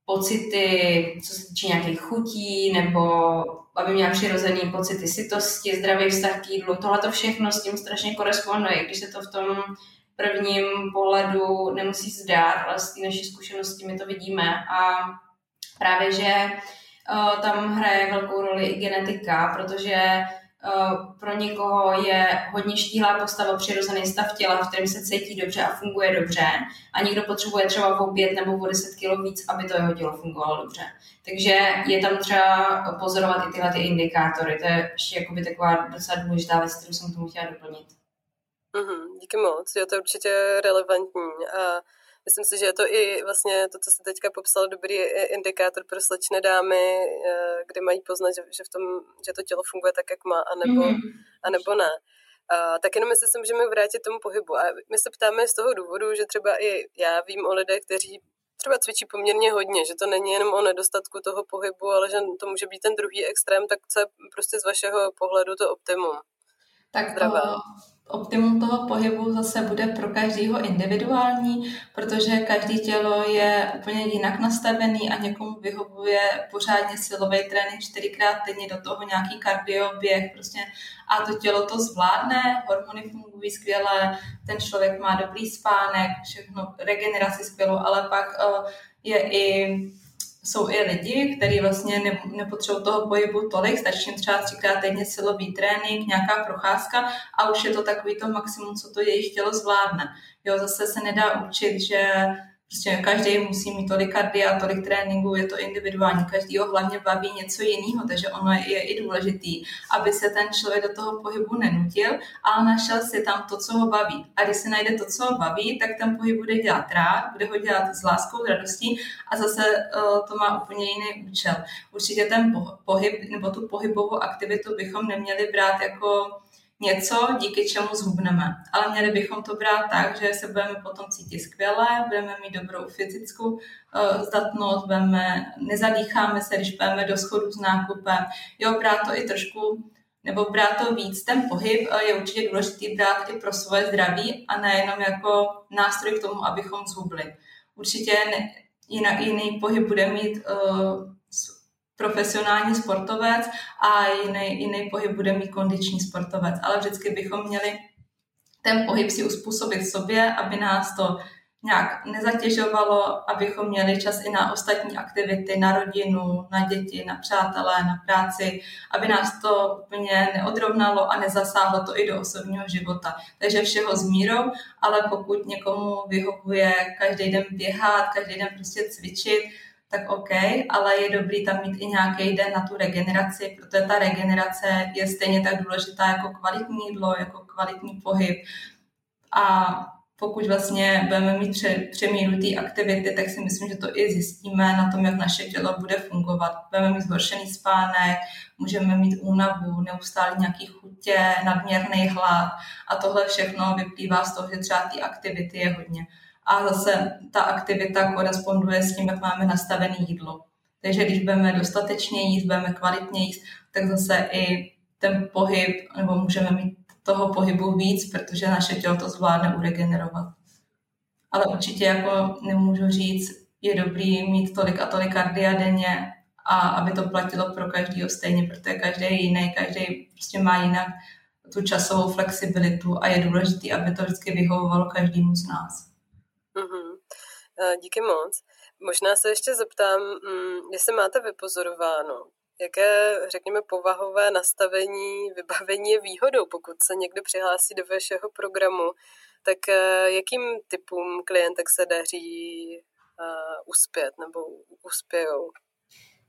pocity, co se týče nějakých chutí, nebo aby měla přirozený pocity sytosti, zdravý vztah k jídlu. Tohle to všechno s tím strašně koresponduje, když se to v tom prvním pohledu nemusí zdát, ale z té naší zkušenosti my to vidíme. A právě, že uh, tam hraje velkou roli i genetika, protože Eh, pro někoho je hodně štíhlá postava, přirozený stav těla, v kterém se cítí dobře a funguje dobře a někdo potřebuje třeba o 5 nebo o 10 kg víc, aby to jeho tělo fungovalo dobře. Takže je tam třeba pozorovat i tyhle ty indikátory. To je ještě jakoby taková docela důležitá věc, kterou jsem tomu chtěla doplnit. Mm-hmm, díky moc, je to určitě relevantní. A Myslím si, že je to i vlastně to, co jste teďka popsal, dobrý indikátor pro slečné dámy, eh, kde mají poznat, že, v tom, že to tělo funguje tak, jak má, anebo, mm-hmm. anebo ne. A tak jenom jestli se můžeme vrátit tomu pohybu. A my se ptáme z toho důvodu, že třeba i já vím o lidech, kteří třeba cvičí poměrně hodně, že to není jenom o nedostatku toho pohybu, ale že to může být ten druhý extrém, tak co je prostě z vašeho pohledu to optimum? Tak Zdravá. Optimum toho pohybu zase bude pro každého individuální, protože každý tělo je úplně jinak nastavený a někomu vyhovuje pořádně silový trénink čtyřikrát týdně, do toho nějaký kardioběh, prostě a to tělo to zvládne, hormony fungují skvěle, ten člověk má dobrý spánek, všechno, regeneraci skvělou, ale pak uh, je i jsou i lidi, kteří vlastně ne, nepotřebují toho pohybu tolik, stačí třeba třikrát týdně silový trénink, nějaká procházka a už je to takový to maximum, co to jejich tělo zvládne. Jo, zase se nedá učit, že Prostě každý musí mít tolik kardia, tolik tréninku, je to individuální, každý ho hlavně baví něco jiného, takže ono je, je i důležitý, aby se ten člověk do toho pohybu nenutil, ale našel si tam to, co ho baví. A když se najde to, co ho baví, tak ten pohyb bude dělat rád, bude ho dělat s láskou, radostí a zase uh, to má úplně jiný účel. Určitě ten pohyb nebo tu pohybovou aktivitu bychom neměli brát jako něco, díky čemu zhubneme. Ale měli bychom to brát tak, že se budeme potom cítit skvěle, budeme mít dobrou fyzickou uh, zdatnost, budeme, nezadýcháme se, když půjdeme do schodu s nákupem. Jo, brát to i trošku nebo brát to víc. Ten pohyb eh, je určitě důležitý brát i pro svoje zdraví a nejenom jako nástroj k tomu, abychom zhubli. Určitě jinak, jiný pohyb bude mít uh, profesionální sportovec a jiný, jiný pohyb bude mít kondiční sportovec. Ale vždycky bychom měli ten pohyb si uspůsobit sobě, aby nás to nějak nezatěžovalo, abychom měli čas i na ostatní aktivity, na rodinu, na děti, na přátelé, na práci, aby nás to úplně neodrovnalo a nezasáhlo to i do osobního života. Takže všeho s mírou, ale pokud někomu vyhovuje každý den běhat, každý den prostě cvičit, tak OK, ale je dobrý tam mít i nějaký den na tu regeneraci, protože ta regenerace je stejně tak důležitá jako kvalitní jídlo, jako kvalitní pohyb. A pokud vlastně budeme mít pře, přemíru té aktivity, tak si myslím, že to i zjistíme na tom, jak naše tělo bude fungovat. Budeme mít zhoršený spánek, můžeme mít únavu, neustále nějaký chutě, nadměrný hlad a tohle všechno vyplývá z toho, že třeba té aktivity je hodně. A zase ta aktivita koresponduje s tím, jak máme nastavené jídlo. Takže když budeme dostatečně jíst, budeme kvalitně jíst, tak zase i ten pohyb, nebo můžeme mít toho pohybu víc, protože naše tělo to zvládne uregenerovat. Ale určitě jako nemůžu říct, je dobrý mít tolik a tolik kardia denně a aby to platilo pro každého stejně, protože každý je jiný, každý prostě má jinak tu časovou flexibilitu a je důležité, aby to vždycky vyhovovalo každému z nás. Mm-hmm. Díky moc. Možná se ještě zeptám, mm, jestli máte vypozorováno, Jaké, řekněme, povahové nastavení, vybavení je výhodou, pokud se někdo přihlásí do vašeho programu, tak eh, jakým typům klientek se daří uh, uspět nebo uspějou?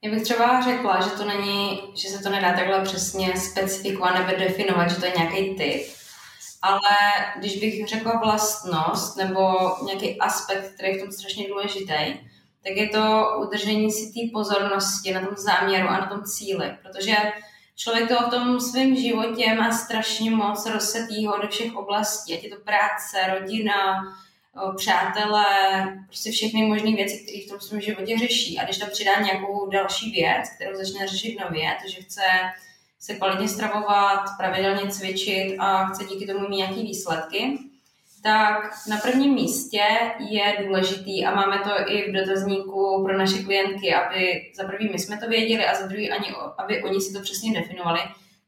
Já bych třeba řekla, že to není, že se to nedá takhle přesně specifikovat nebo definovat, že to je nějaký typ, ale když bych řekla vlastnost nebo nějaký aspekt, který je v tom strašně důležitý, tak je to udržení si té pozornosti na tom záměru a na tom cíli, protože člověk to v tom svém životě má strašně moc rozsetýho do všech oblastí, ať je to práce, rodina, přátelé, prostě všechny možné věci, které v tom svém životě řeší. A když tam přidá nějakou další věc, kterou začne řešit nově, to, že chce se kvalitně stravovat, pravidelně cvičit a chce díky tomu mít nějaké výsledky, tak na prvním místě je důležitý a máme to i v dotazníku pro naše klientky, aby za prvý my jsme to věděli a za druhý ani, aby oni si to přesně definovali,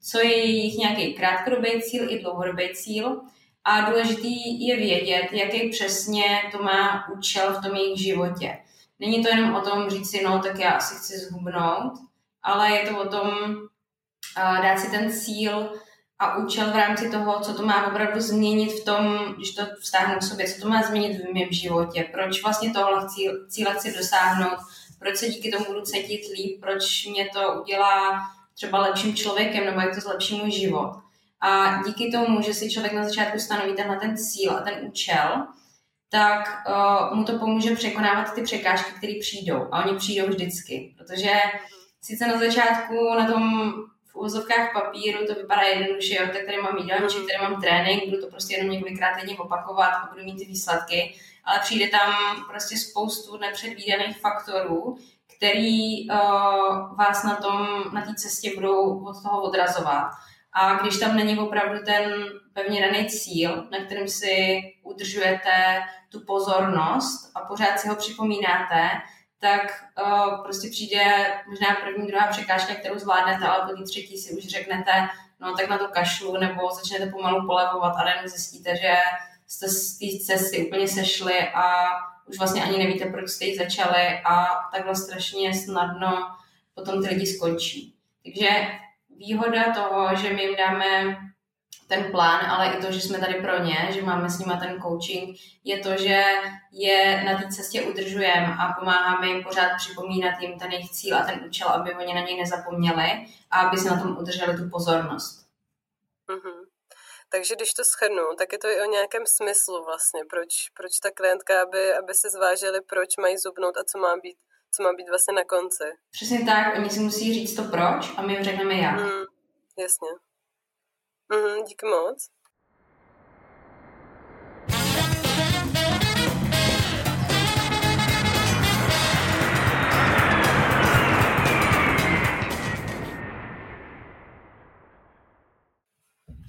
co je jejich nějaký krátkodobý cíl i dlouhodobý cíl. A důležitý je vědět, jaký přesně to má účel v tom jejich životě. Není to jenom o tom říct si, no tak já asi chci zhubnout, ale je to o tom dát si ten cíl a účel v rámci toho, co to má opravdu změnit v tom, když to vztáhnu k sobě, co to má změnit v mém životě, proč vlastně tohle cíle chci dosáhnout, proč se díky tomu budu cítit líp, proč mě to udělá třeba lepším člověkem, nebo jak to zlepší můj život. A díky tomu, že si člověk na začátku stanoví tenhle ten cíl a ten účel, tak uh, mu to pomůže překonávat ty překážky, které přijdou. A oni přijdou vždycky, protože sice na začátku na tom úzovkách papíru to vypadá jednoduše, jo, tak tady mám jídelníček, tady mám trénink, budu to prostě jenom několikrát denně opakovat a budu mít ty výsledky, ale přijde tam prostě spoustu nepředvídaných faktorů, který uh, vás na tom, na té cestě budou od toho odrazovat. A když tam není opravdu ten pevně daný cíl, na kterém si udržujete tu pozornost a pořád si ho připomínáte, tak uh, prostě přijde možná první, druhá překážka, kterou zvládnete, ale po třetí si už řeknete, no tak na to kašlu, nebo začnete pomalu polevovat a najednou zjistíte, že jste z té cesty úplně sešli a už vlastně ani nevíte, proč jste ji začali a takhle strašně snadno potom ty lidi skončí. Takže výhoda toho, že my jim dáme ten plán, ale i to, že jsme tady pro ně, že máme s nimi ten coaching, je to, že je na té cestě udržujeme a pomáháme jim pořád připomínat jim ten jejich cíl a ten účel, aby oni na něj nezapomněli a aby se na tom udrželi tu pozornost. Mm-hmm. Takže když to schrnu, tak je to i o nějakém smyslu vlastně, proč, proč ta klientka, aby, aby se zvážili, proč mají zubnout a co má být, co má být vlastně na konci. Přesně tak, oni si musí říct to proč a my jim řekneme jak. Mm, jasně. Mm, díky moc.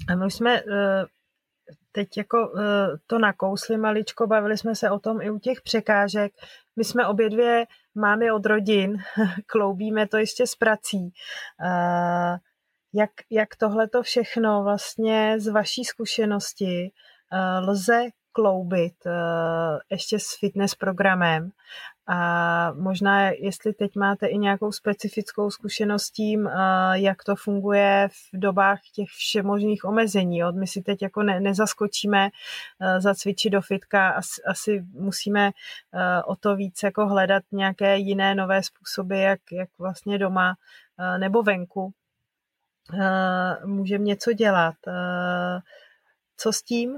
A my jsme eh, teď jako eh, to nakousli maličko, bavili jsme se o tom i u těch překážek. My jsme obě dvě máme od rodin, kloubíme to ještě s prací. Eh, jak, jak tohle to všechno vlastně z vaší zkušenosti lze kloubit ještě s fitness programem a možná, jestli teď máte i nějakou specifickou zkušenost tím, jak to funguje v dobách těch všemožných omezení. My si teď jako ne, nezaskočíme zacvičit do fitka, asi, asi musíme o to víc jako hledat nějaké jiné nové způsoby, jak, jak vlastně doma nebo venku můžeme něco dělat. Co s tím?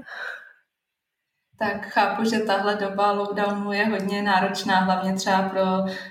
Tak chápu, že tahle doba lockdownu je hodně náročná, hlavně třeba pro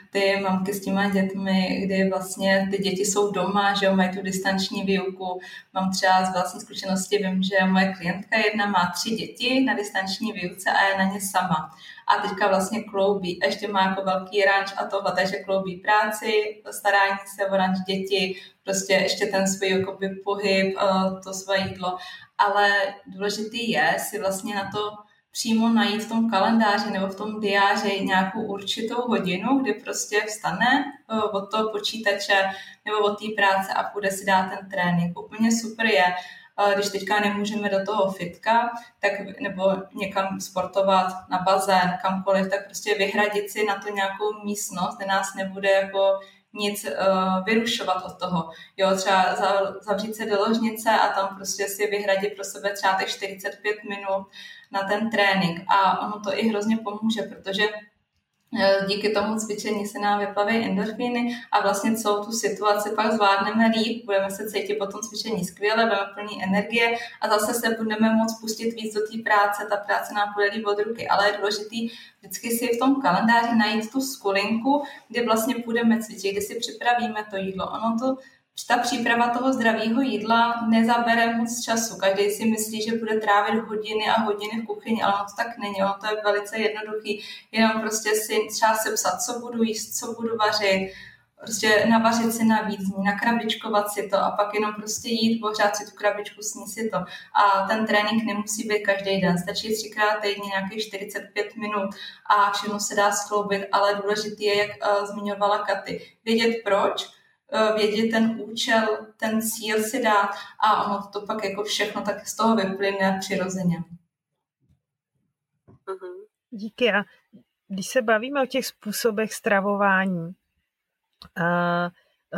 ty mamky s těma dětmi, kdy vlastně ty děti jsou doma, že jo, mají tu distanční výuku. Mám třeba z vlastní zkušenosti, vím, že moje klientka jedna má tři děti na distanční výuce a je na ně sama. A teďka vlastně kloubí, ještě má jako velký ranč a tohle, takže kloubí práci, starání se o ranč děti, prostě ještě ten svůj jakoby, pohyb, eh, to své jídlo. Ale důležitý je si vlastně na to přímo najít v tom kalendáři nebo v tom diáři nějakou určitou hodinu, kdy prostě vstane eh, od toho počítače nebo od té práce a půjde si dát ten trénink. Úplně super je, eh, když teďka nemůžeme do toho fitka, tak, nebo někam sportovat na bazén, kamkoliv, tak prostě vyhradit si na to nějakou místnost, kde nás nebude jako nic uh, vyrušovat od toho. Jo, třeba zavřít se do ložnice a tam prostě si vyhradit pro sebe třeba těch 45 minut na ten trénink. A ono to i hrozně pomůže, protože díky tomu cvičení se nám vyplaví endorfíny a vlastně celou tu situaci pak zvládneme líp, budeme se cítit po tom cvičení skvěle, budeme plný energie a zase se budeme moct pustit víc do té práce, ta práce nám bude líp od ruky, ale je důležitý vždycky si v tom kalendáři najít tu skulinku, kdy vlastně půjdeme cvičit, kdy si připravíme to jídlo. Ono to ta příprava toho zdravého jídla nezabere moc času. Každý si myslí, že bude trávit hodiny a hodiny v kuchyni, ale to tak není. To je velice jednoduchý. Jenom prostě si třeba sepsat, co budu jíst, co budu vařit, prostě navařit si navíc, nakrabičkovat si to a pak jenom prostě jít, ohřát si tu krabičku, sníst si to. A ten trénink nemusí být každý den, stačí třikrát týdně nějakých 45 minut a všechno se dá skloubit, ale důležité je, jak uh, zmiňovala Katy, vědět proč, vědět ten účel, ten cíl si dát a ono to pak jako všechno tak z toho vyplyne přirozeně. Mhm. Díky. A když se bavíme o těch způsobech stravování, uh,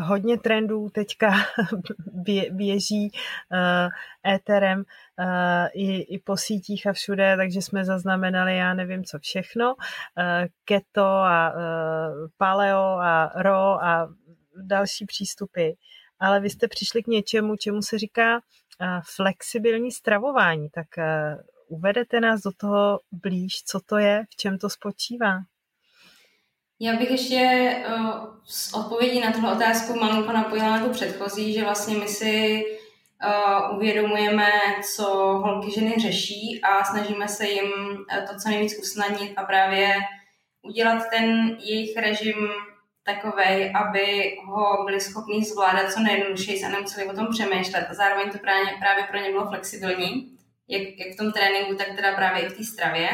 hodně trendů teďka běží uh, éterem uh, i, i po sítích a všude, takže jsme zaznamenali, já nevím co všechno, uh, keto a uh, paleo a ro a další přístupy, ale vy jste přišli k něčemu, čemu se říká flexibilní stravování, tak uvedete nás do toho blíž, co to je, v čem to spočívá? Já bych ještě uh, s odpovědí na tuhle otázku malinko napojila na tu předchozí, že vlastně my si uvědomujeme, co holky ženy řeší a snažíme se jim to co nejvíc usnadnit a právě udělat ten jejich režim takovej, aby ho byli schopni zvládat co nejjednodušeji a nemuseli o tom přemýšlet. A zároveň to právě, právě pro ně bylo flexibilní, jak, jak v tom tréninku, tak teda právě i v té stravě.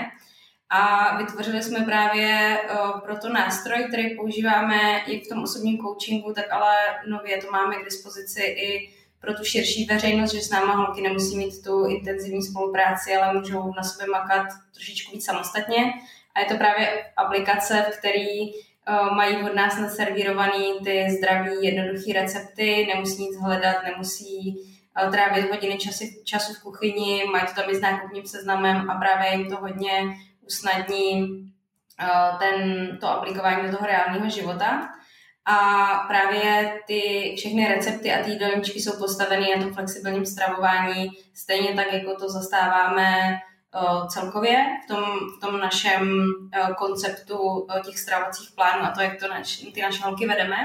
A vytvořili jsme právě uh, pro to nástroj, který používáme i v tom osobním coachingu, tak ale nově to máme k dispozici i pro tu širší veřejnost, že s náma holky nemusí mít tu intenzivní spolupráci, ale můžou na sobě makat trošičku víc samostatně. A je to právě aplikace, v který Eh, mají od nás naservírovaný ty zdraví, jednoduché recepty, nemusí nic hledat, nemusí eh, trávit hodiny času, času v kuchyni, mají to tam i s nákupním seznamem a právě jim to hodně usnadní eh, ten, to aplikování do toho reálného života. A právě ty všechny recepty a ty jídelníčky jsou postaveny na tom flexibilním stravování, stejně tak, jako to zastáváme Eh, celkově v tom, v tom našem eh, konceptu eh, těch stravovacích plánů a to, jak to naš, ty naše holky vedeme.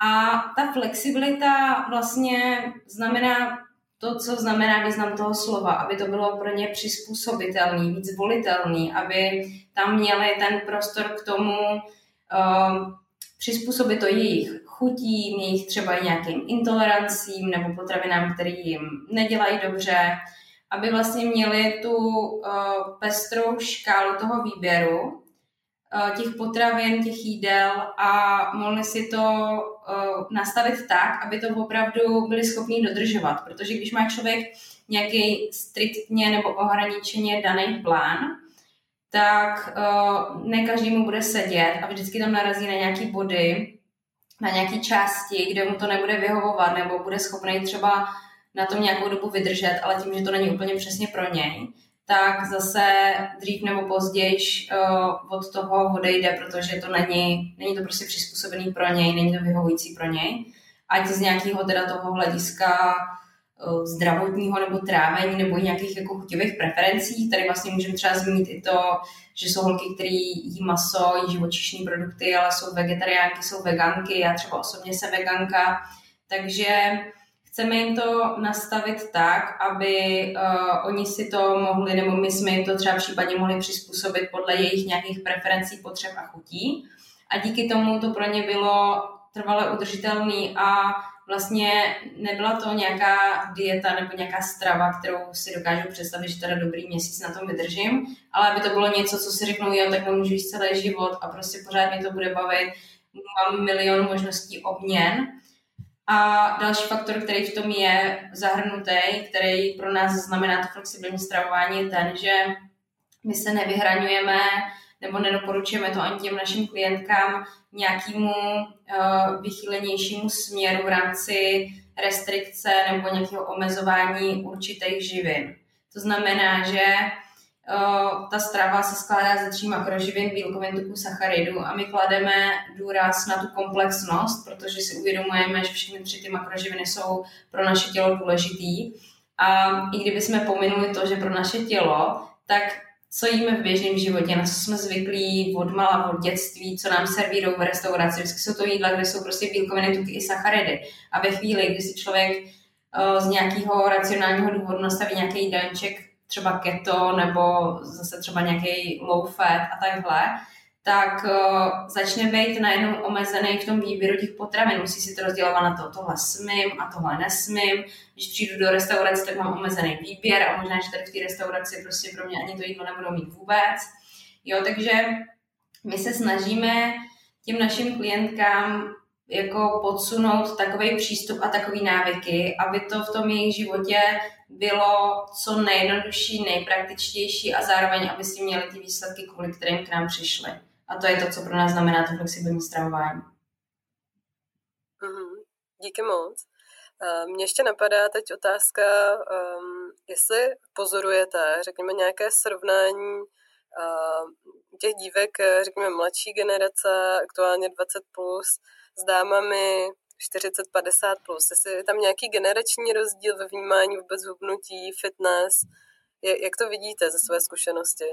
A ta flexibilita vlastně znamená to, co znamená význam toho slova, aby to bylo pro ně přizpůsobitelný, víc volitelný, aby tam měli ten prostor k tomu uh, přizpůsobit to jejich chutím, jejich třeba nějakým intolerancím nebo potravinám, které jim nedělají dobře, aby vlastně měli tu uh, pestrou škálu toho výběru uh, těch potravin, těch jídel a mohli si to uh, nastavit tak, aby to opravdu byli schopni dodržovat. Protože když má člověk nějaký striktně nebo ohraničeně daný plán, tak uh, ne každý mu bude sedět a vždycky tam narazí na nějaký body, na nějaké části, kde mu to nebude vyhovovat nebo bude schopný třeba na tom nějakou dobu vydržet, ale tím, že to není úplně přesně pro něj, tak zase dřív nebo později uh, od toho odejde, protože to není, není to prostě přizpůsobený pro něj, není to vyhovující pro něj. Ať z nějakého teda toho hlediska uh, zdravotního nebo trávení nebo nějakých jako chutivých preferencí. Tady vlastně můžeme třeba zmínit i to, že jsou holky, které jí maso, jí živočišní produkty, ale jsou vegetariánky, jsou veganky, já třeba osobně jsem veganka, takže chceme jim to nastavit tak, aby uh, oni si to mohli, nebo my jsme jim to třeba případně mohli přizpůsobit podle jejich nějakých preferencí, potřeb a chutí. A díky tomu to pro ně bylo trvale udržitelný a vlastně nebyla to nějaká dieta nebo nějaká strava, kterou si dokážu představit, že teda dobrý měsíc na tom vydržím, ale aby to bylo něco, co si řeknou, jo, tak můžu jít celý život a prostě pořád mě to bude bavit, mám milion možností obměn a další faktor, který v tom je zahrnutý, který pro nás znamená to flexibilní stravování, je ten, že my se nevyhraňujeme nebo nedoporučujeme to ani těm našim klientkám nějakému uh, vychýlenějšímu směru v rámci restrikce nebo nějakého omezování určitých živin. To znamená, že ta strava se skládá ze tří makroživin, bílkovin, tuku, sacharidů a my klademe důraz na tu komplexnost, protože si uvědomujeme, že všechny tři ty makroživiny jsou pro naše tělo důležitý. A i kdyby jsme pominuli to, že pro naše tělo, tak co jíme v běžném životě, na co jsme zvyklí od mala, od dětství, co nám servírují v restauraci. Vždycky jsou to jídla, kde jsou prostě bílkoviny, tuky i sacharidy. A ve chvíli, kdy si člověk z nějakého racionálního důvodu nastaví nějaký jídelníček třeba keto nebo zase třeba nějaký low fat a takhle, tak uh, začne být najednou omezený v tom výběru těch potravin. Musí si to rozdělovat na to, tohle smím a tohle nesmím. Když přijdu do restaurace, tak mám omezený výběr a možná, že tady v té restauraci prostě pro mě ani to jídlo nebudou mít vůbec. Jo, takže my se snažíme těm našim klientkám jako podsunout takový přístup a takový návyky, aby to v tom jejich životě bylo co nejjednodušší, nejpraktičtější a zároveň, aby si měli ty výsledky, kvůli kterým k nám přišli. A to je to, co pro nás znamená to flexibilní stravování. Mm-hmm. Díky moc. Mně ještě napadá teď otázka, um, jestli pozorujete, řekněme, nějaké srovnání uh, těch dívek, řekněme, mladší generace, aktuálně 20+, plus, s dámami 40-50+. Plus. Jestli je tam nějaký generační rozdíl ve vnímání vůbec hubnutí, fitness, jak to vidíte ze své zkušenosti?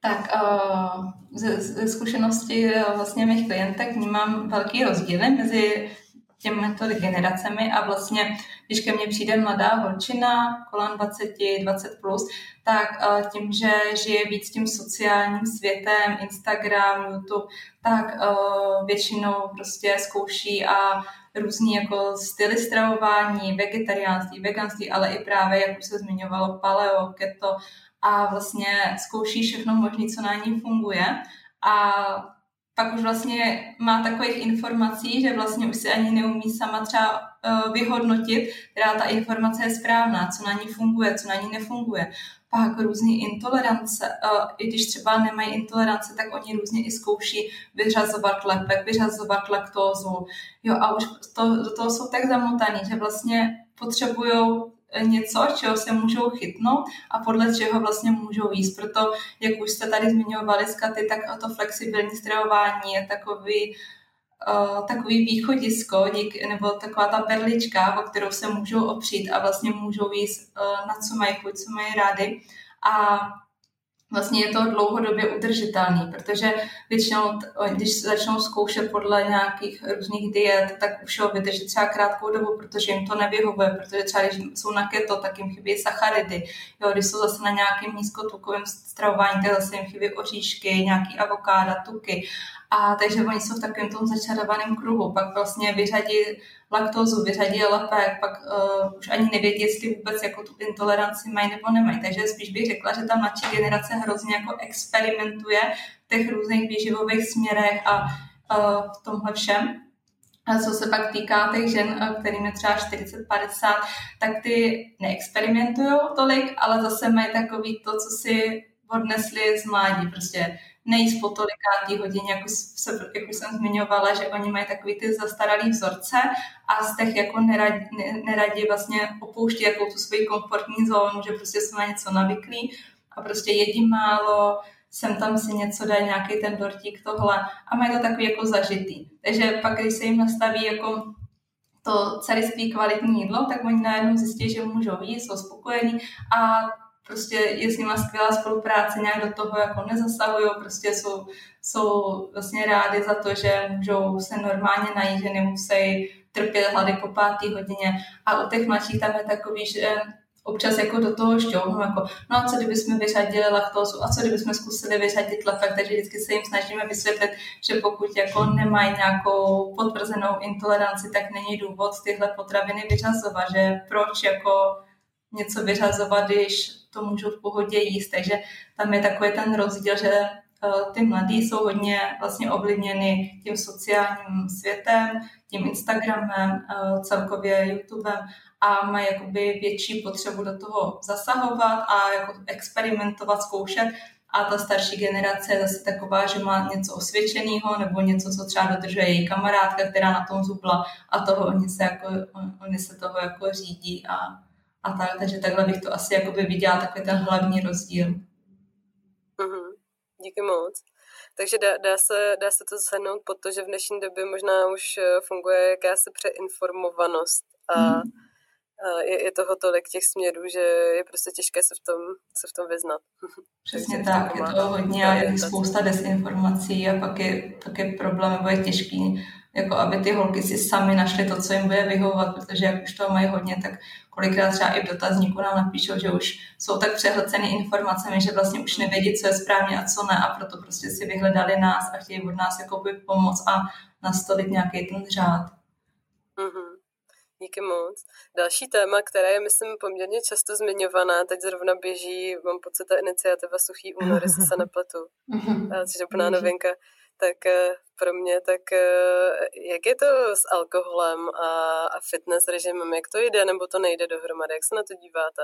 Tak uh, ze, zkušenosti vlastně mých klientek vnímám velký rozdíly mezi těmito generacemi a vlastně, když ke mně přijde mladá holčina kolem 20, 20 plus, tak uh, tím, že žije víc tím sociálním světem, Instagram, YouTube, tak uh, většinou prostě zkouší a různý jako styly stravování, vegetariánství, veganství, ale i právě, jak už se zmiňovalo, paleo, keto a vlastně zkouší všechno možné, co na ní funguje. A pak už vlastně má takových informací, že vlastně už si ani neumí sama třeba uh, vyhodnotit, která ta informace je správná, co na ní funguje, co na ní nefunguje. Pak různé intolerance, uh, i když třeba nemají intolerance, tak oni různě i zkouší vyřazovat lepek, vyřazovat laktózu. Jo, a už to, do toho jsou tak zamotaný, že vlastně potřebují něco, čeho se můžou chytnout a podle čeho vlastně můžou jíst. Proto, jak už jste tady zmiňovali z Katy, tak to flexibilní stravování je takový, uh, takový východisko, dík, nebo taková ta berlička, o kterou se můžou opřít a vlastně můžou jíst uh, na co mají chuť, co mají rády. A vlastně je to dlouhodobě udržitelný, protože většinou, když začnou zkoušet podle nějakých různých diet, tak už ho vydrží třeba krátkou dobu, protože jim to nevyhovuje, protože třeba když jsou na keto, tak jim chybí sacharidy. Jo, když jsou zase na nějakém nízkotukovém stravování, tak zase jim chybí oříšky, nějaký avokáda, tuky. A takže oni jsou v takovém tom začarovaném kruhu. Pak vlastně vyřadí laktózu, vyřadí lepek, pak uh, už ani nevědí, jestli vůbec jako tu intoleranci mají nebo nemají. Takže spíš bych řekla, že ta mladší generace hrozně jako experimentuje v těch různých výživových směrech a uh, v tomhle všem. A co se pak týká těch žen, eh, kterým je třeba 40-50, tak ty neexperimentují tolik, ale zase mají takový to, co si odnesli z mládí. Prostě nejíst po tolikátý hodině, jako, se, jako jsem zmiňovala, že oni mají takový ty zastaralý vzorce a z těch jako neradi, neradi vlastně opouští jako tu svoji komfortní zónu, že prostě jsou na něco navyklí a prostě jedí málo, sem tam si něco dají, nějaký ten dortík, tohle a mají to takový jako zažitý. Takže pak, když se jim nastaví jako to celiství kvalitní jídlo, tak oni najednou zjistí, že můžou jíst, jsou spokojení a prostě je s nima skvělá spolupráce, nějak do toho jako nezasahují, prostě jsou, jsou vlastně rádi za to, že můžou se normálně najít, že nemusí trpět hlady po pátý hodině. A u těch mladších tam je takový, že občas jako do toho šťouhnu, jako no a co kdybychom vyřadili laktózu a co kdybychom zkusili vyřadit lepek, takže vždycky se jim snažíme vysvětlit, že pokud jako nemají nějakou potvrzenou intoleranci, tak není důvod tyhle potraviny vyřazovat, že proč jako něco vyřazovat, když to můžou v pohodě jíst. Takže tam je takový ten rozdíl, že eh, ty mladí jsou hodně vlastně ovlivněny tím sociálním světem, tím Instagramem, eh, celkově YouTubem a mají jakoby větší potřebu do toho zasahovat a jako experimentovat, zkoušet. A ta starší generace je zase taková, že má něco osvědčeného nebo něco, co třeba dodržuje její kamarádka, která na tom zubla a toho oni se, jako, oni se toho jako řídí a a tak, takže takhle bych to asi jakoby viděla takový ten hlavní rozdíl. Mm-hmm. Díky moc. Takže dá, dá, se, dá se to zhrnout pod to, že v dnešní době možná už eh, funguje jakási přeinformovanost a, mm. a je, je toho tolik těch směrů, že je prostě těžké se v tom, se v tom vyznat. Přesně tak, je to hodně a je spousta dezinformací a pak je, pak je problém, nebo je těžký jako aby ty holky si sami našly to, co jim bude vyhovovat, protože jak už toho mají hodně, tak kolikrát třeba i v dotazníku nám napíšou, že už jsou tak přehlceny informacemi, že vlastně už nevědí, co je správně a co ne a proto prostě si vyhledali nás a chtějí od nás jakoby pomoct a nastavit nějaký ten řád. Mm-hmm. Díky moc. Další téma, které je, myslím, poměrně často zmiňovaná, teď zrovna běží, mám pocit, ta iniciativa Suchý únor, jestli se nepletu, mm-hmm. což je úplná novinka tak eh, pro mě, tak eh, jak je to s alkoholem a, fitness režimem, jak to jde nebo to nejde dohromady, jak se na to díváte?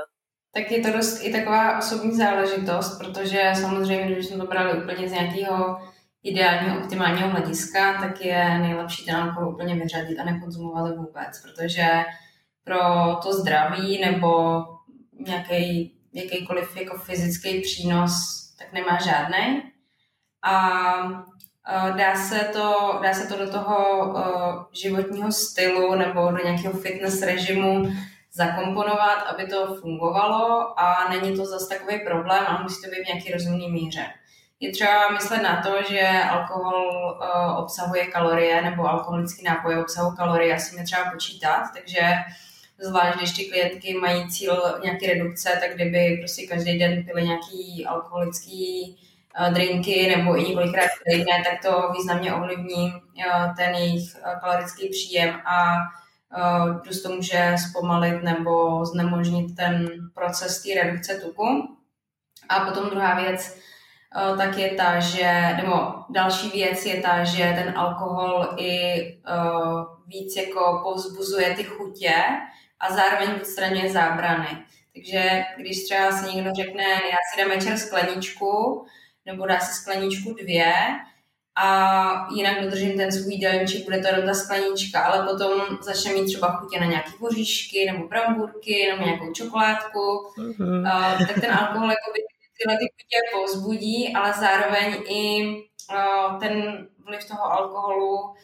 Tak je to dost i taková osobní záležitost, protože samozřejmě, když jsme to brali úplně z nějakého ideálního, optimálního hlediska, tak je nejlepší ten alkohol úplně vyřadit a nekonzumovat vůbec, protože pro to zdraví nebo nějaký, jakýkoliv jako fyzický přínos tak nemá žádný. A dá se to, dá se to do toho uh, životního stylu nebo do nějakého fitness režimu zakomponovat, aby to fungovalo a není to zase takový problém, ale musí to být v nějaký rozumný míře. Je třeba myslet na to, že alkohol uh, obsahuje kalorie nebo alkoholický nápoj obsahuje kalorie, asi mě třeba počítat, takže zvlášť když ty klientky mají cíl nějaký redukce, tak kdyby prostě každý den pili nějaký alkoholický Eh, drinky nebo i několikrát týdne, tak to významně ovlivní eh, ten jejich eh, kalorický příjem a dost to může zpomalit nebo znemožnit ten proces té redukce tuku. A potom druhá věc, tak je ta, že, nebo další věc je ta, že ten alkohol i víc jako povzbuzuje ty chutě a zároveň odstraňuje zábrany. Takže když třeba si někdo řekne, já si dám večer skleničku, nebo dá si skleničku dvě a jinak dodržím ten svůj jídelníček, bude to jenom ta sklenička, ale potom začne mít třeba chutě na nějaké voříšky nebo bramburky nebo nějakou čokoládku, mm-hmm. uh, tak ten alkohol jako by tyhle ty chutě povzbudí, ale zároveň i uh, ten vliv toho alkoholu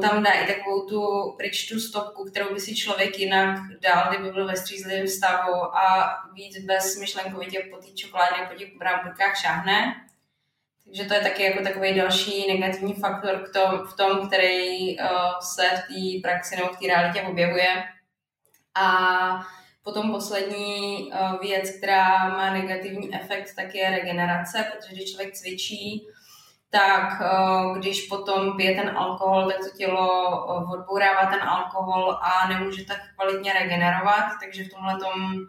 tam dá i takovou tu pryč tu stopku, kterou by si člověk jinak dal, kdyby byl ve střízlivém stavu a víc bez myšlenkovitě po té čokoládě, po těch bramburkách šáhne. Takže to je taky jako takový další negativní faktor k tom, v tom, který uh, se v té praxi nebo v té realitě objevuje. A potom poslední uh, věc, která má negativní efekt, tak je regenerace, protože když člověk cvičí, tak uh, když potom pije ten alkohol, tak to tělo uh, odbourává ten alkohol a nemůže tak kvalitně regenerovat, takže v tomhle tom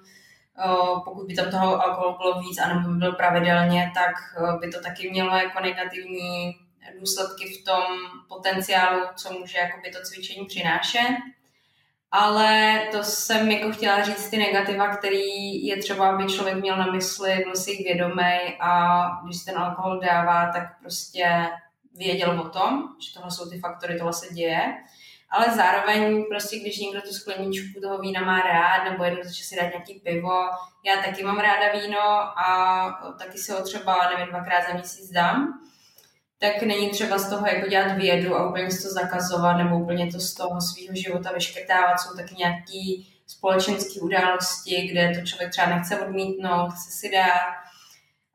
pokud by tam toho alkoholu bylo víc a nebo by byl pravidelně, tak by to taky mělo jako negativní důsledky v tom potenciálu, co může jakoby to cvičení přinášet. Ale to jsem jako chtěla říct ty negativa, který je třeba, aby člověk měl na mysli, byl si vědomý a když ten alkohol dává, tak prostě věděl o tom, že tohle jsou ty faktory, tohle se děje. Ale zároveň prostě, když někdo tu skleničku toho vína má rád, nebo jednou začne si dát nějaký pivo, já taky mám ráda víno a taky si ho třeba, nevím, dvakrát za měsíc dám, tak není třeba z toho jako dělat vědu a úplně to zakazovat nebo úplně to z toho svého života vyškrtávat. Jsou taky nějaké společenské události, kde to člověk třeba nechce odmítnout, chce si dát.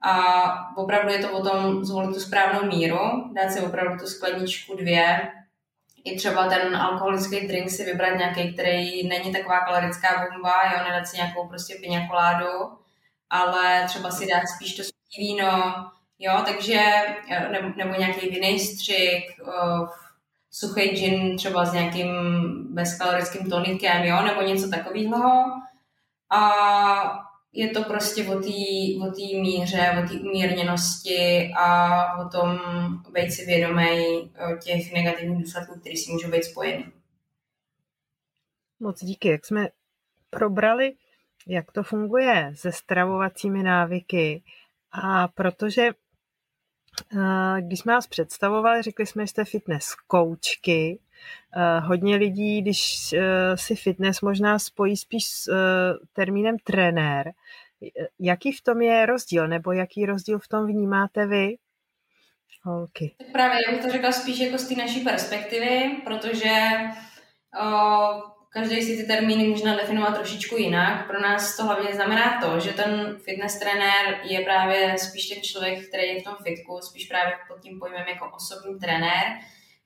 A opravdu je to o tom zvolit tu správnou míru, dát si opravdu tu skleničku dvě, i třeba ten alkoholický drink si vybrat nějaký, který není taková kalorická bomba, jo, nedat si nějakou prostě piňakoládu, ale třeba si dát spíš to víno, jo, takže, eh, nebo, nebo nějaký vinný střik, uh, suchý gin třeba s nějakým bezkalorickým tonikem, jo, nebo něco takového. A je to prostě o té míře, o té umírněnosti a o tom být si vědomý těch negativních důsledků, které si můžou být spojeny. Moc díky. Jak jsme probrali, jak to funguje se stravovacími návyky a protože když jsme vás představovali, řekli jsme, že jste fitness koučky. Hodně lidí, když si fitness možná spojí spíš s termínem trenér. Jaký v tom je rozdíl, nebo jaký rozdíl v tom vnímáte vy? Okay. Tak právě já bych to řekla spíš jako z té naší perspektivy, protože každý si ty termíny může definovat trošičku jinak. Pro nás to hlavně znamená to, že ten fitness trenér je právě spíš ten člověk, který je v tom fitku, spíš právě pod tím pojmem jako osobní trenér,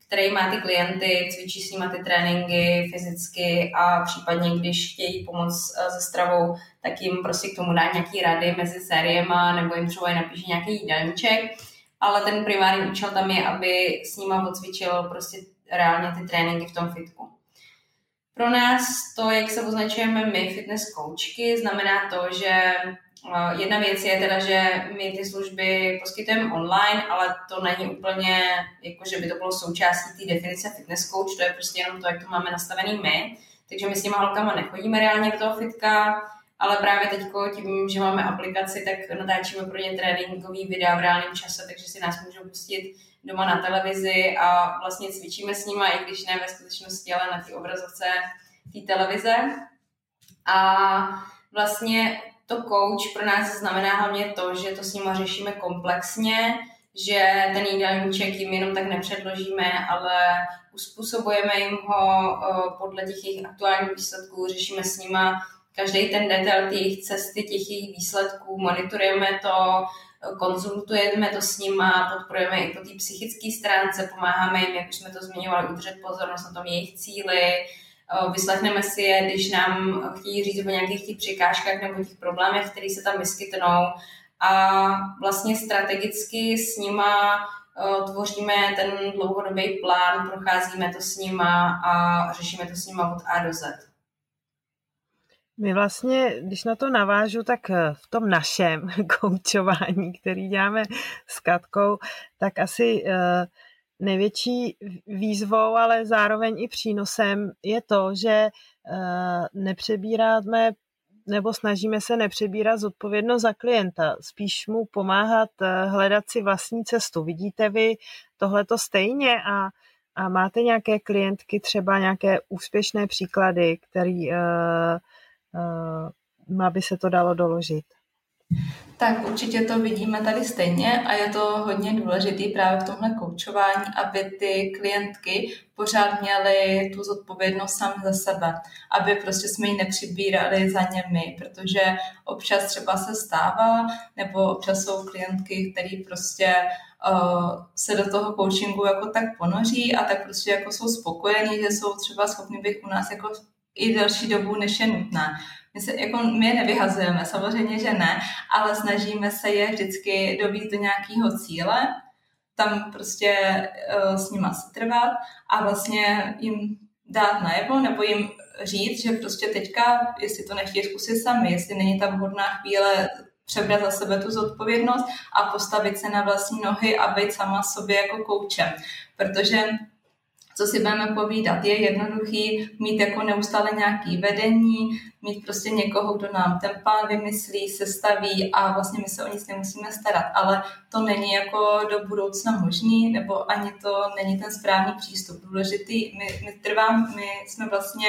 který má ty klienty, cvičí s nimi ty tréninky fyzicky a případně, když chtějí pomoct eh, se stravou, tak jim prostě k tomu dá nějaký rady mezi sériema nebo jim třeba napíše nějaký jídelníček. Ale ten primární účel tam je, aby s nima odcvičil prostě reálně ty tréninky v tom fitku. Pro nás to, jak se označujeme my, fitness koučky, znamená to, že Jedna věc je teda, že my ty služby poskytujeme online, ale to není úplně, jako že by to bylo součástí té definice fitness coach, to je prostě jenom to, jak to máme nastavený my. Takže my s těma holkama nechodíme reálně do toho fitka, ale právě teď tím, že máme aplikaci, tak natáčíme pro ně tréninkový videa v reálném čase, takže si nás můžou pustit doma na televizi a vlastně cvičíme s nimi, i když ne ve skutečnosti, ale na té obrazovce té televize. A vlastně to coach pro nás znamená hlavně to, že to s nimi řešíme komplexně, že ten jídelníček jim jenom tak nepředložíme, ale uspůsobujeme jim ho podle těch jejich aktuálních výsledků, řešíme s nimi každý ten detail těch jejich cesty, těch jejich výsledků, monitorujeme to, konzultujeme to s nimi, podporujeme i po té psychické stránce, pomáháme jim, jak už jsme to zmiňovali, udržet pozornost na tom jejich cíli, vyslechneme si je, když nám chtějí říct o nějakých těch překážkách nebo těch problémech, které se tam vyskytnou a vlastně strategicky s nima tvoříme ten dlouhodobý plán, procházíme to s nima a řešíme to s nima od A do Z. My vlastně, když na to navážu, tak eh, v tom našem koučování, který děláme s Katkou, tak asi uh, největší výzvou, ale zároveň i přínosem je to, že eh, nepřebíráme nebo snažíme se nepřebírat zodpovědnost za klienta, spíš mu pomáhat eh, hledat si vlastní cestu. Vidíte vy tohleto stejně a, a máte nějaké klientky, třeba nějaké úspěšné příklady, který uh, uh, by se to dalo doložit? Tak určitě to vidíme tady stejně a je to hodně důležitý právě v tomhle koučování, aby ty klientky pořád měly tu zodpovědnost sami za sebe, aby prostě jsme ji nepřibírali za němi, protože občas třeba se stává, nebo občas jsou klientky, které prostě uh, se do toho coachingu jako tak ponoří a tak prostě jako jsou spokojení, že jsou třeba schopni být u nás jako i delší dobu, než je nutné. My, se, jako, my je nevyhazujeme, samozřejmě, že ne, ale snažíme se je vždycky dobít do nějakého cíle, tam prostě uh, s nima se trvat a vlastně jim dát najevo nebo jim říct, že prostě teďka, jestli to nechtějí zkusit sami, jestli není ta vhodná chvíle přebrat za sebe tu zodpovědnost a postavit se na vlastní nohy a být sama sobě jako koučem. Protože co si budeme povídat. Je jednoduchý mít jako neustále nějaký vedení, mít prostě někoho, kdo nám ten plán vymyslí, sestaví a vlastně my se o nic nemusíme starat. Ale to není jako do budoucna možný, nebo ani to není ten správný přístup. Důležitý, my, my trvám, my jsme vlastně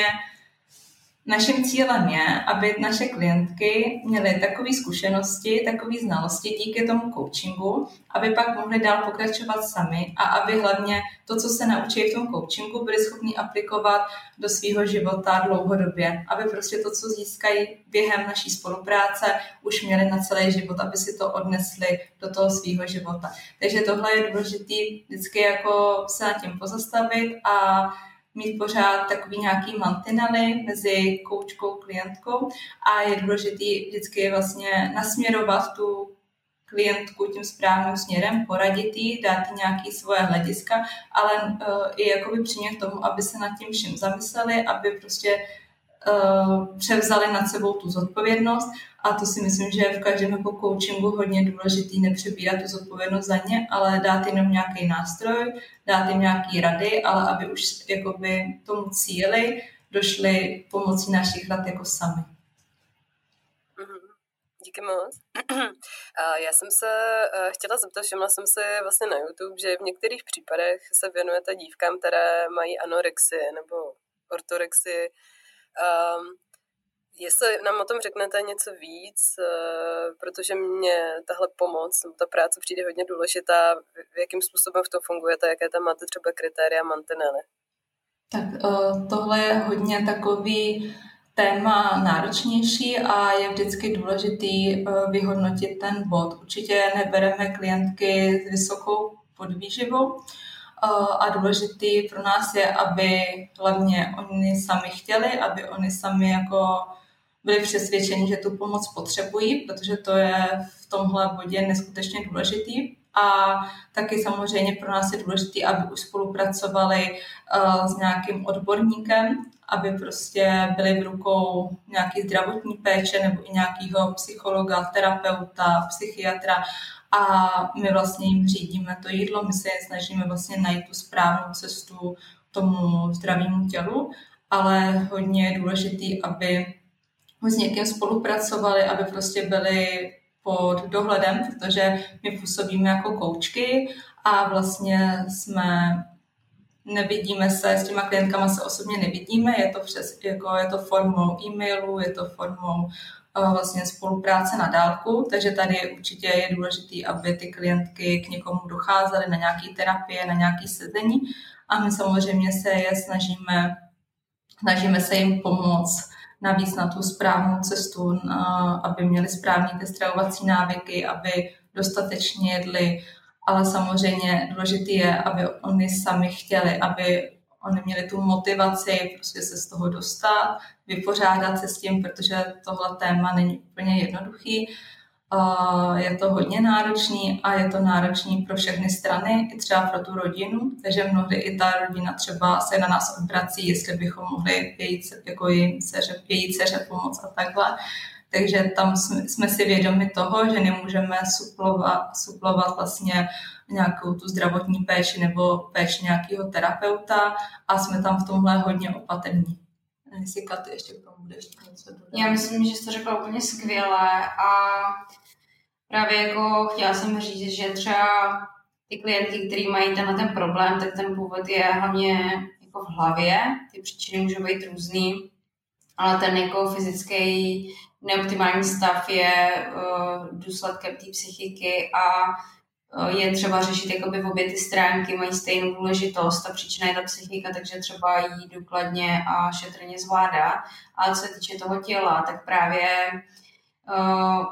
Naším cílem je, aby naše klientky měly takové zkušenosti, takové znalosti díky tomu coachingu, aby pak mohly dál pokračovat sami a aby hlavně to, co se naučí v tom coachingu, byly schopni aplikovat do svého života dlouhodobě, aby prostě to, co získají během naší spolupráce, už měli na celý život, aby si to odnesli do toho svého života. Takže tohle je důležité vždycky jako se nad tím pozastavit a mít pořád takový nějaký mantinely mezi koučkou a klientkou a je důležité vždycky vlastně nasměrovat tu klientku tím správným směrem, poradit jí, dát jí nějaké svoje hlediska, ale uh, i jakoby přimět tomu, aby se nad tím všem zamysleli, aby prostě uh, převzali nad sebou tu zodpovědnost a to si myslím, že je v každém jako coachingu hodně důležitý nepřebírat tu zodpovědnost za ně, ale dát jenom nějaký nástroj, dát jim nějaký rady, ale aby už jakoby tomu cíli došli pomocí našich rad jako sami. Mhm. Díky moc. Já jsem se eh, chtěla zeptat, všimla jsem se vlastně na YouTube, že v některých případech se věnujete dívkám, které mají anorexie nebo ortorexii. Um, Jestli nám o tom řeknete něco víc, eh, protože mě tahle pomoc, ta práce přijde hodně důležitá, v jakým způsobem v tom fungujete, jaké tam máte třeba kritéria, mantinely. Tak eh, tohle je hodně takový téma náročnější a je vždycky důležitý eh, vyhodnotit ten bod. Určitě nebereme klientky s vysokou podvýživou, a důležitý pro nás je, aby hlavně oni sami chtěli, aby oni sami jako byli přesvědčeni, že tu pomoc potřebují, protože to je v tomhle bodě neskutečně důležitý. A taky samozřejmě pro nás je důležité, aby už spolupracovali uh, s nějakým odborníkem, aby prostě byli v rukou nějaký zdravotní péče nebo i nějakého psychologa, terapeuta, psychiatra a my vlastně jim řídíme to jídlo, my se snažíme vlastně najít tu správnou cestu tomu zdravému tělu, ale hodně je důležitý, aby s někým spolupracovali, aby prostě byli pod dohledem, protože my působíme jako koučky a vlastně jsme nevidíme se, s těma klientkama se osobně nevidíme, je to, přes, jako, je to formou e-mailu, je to formou uh, vlastně spolupráce na dálku, takže tady určitě je důležité, aby ty klientky k někomu docházely na nějaké terapie, na nějaké sezení. A my samozřejmě se je snažíme, snažíme se jim pomoct navíc na tu správnou cestu, aby měli správné ty stravovací návyky, aby dostatečně jedli, ale samozřejmě důležité je, aby oni sami chtěli, aby oni měli tu motivaci prostě se z toho dostat, vypořádat se s tím, protože tohle téma není úplně jednoduchý je to hodně náročný a je to náročný pro všechny strany, i třeba pro tu rodinu, takže mnohdy i ta rodina třeba se na nás obrací, jestli bychom mohli její, jako její dceře, její dceře pomoct a takhle. Takže tam jsme, jsme si vědomi toho, že nemůžeme suplovat, suplovat vlastně nějakou tu zdravotní péči nebo péči nějakého terapeuta a jsme tam v tomhle hodně opatrní. Jestli Katy ještě k tomu něco dodat. Já myslím, že jsi to řekla úplně skvěle a právě jako chtěla jsem říct, že třeba ty klientky, kteří mají tenhle ten problém, tak ten původ je hlavně jako v hlavě. Ty příčiny můžou být různý, ale ten jako fyzický neoptimální stav je uh, důsledkem té psychiky a uh, je třeba řešit jakoby v obě ty stránky, mají stejnou důležitost. Ta příčina je ta psychika, takže třeba jí důkladně a šetrně zvládá. A co se týče toho těla, tak právě Uh,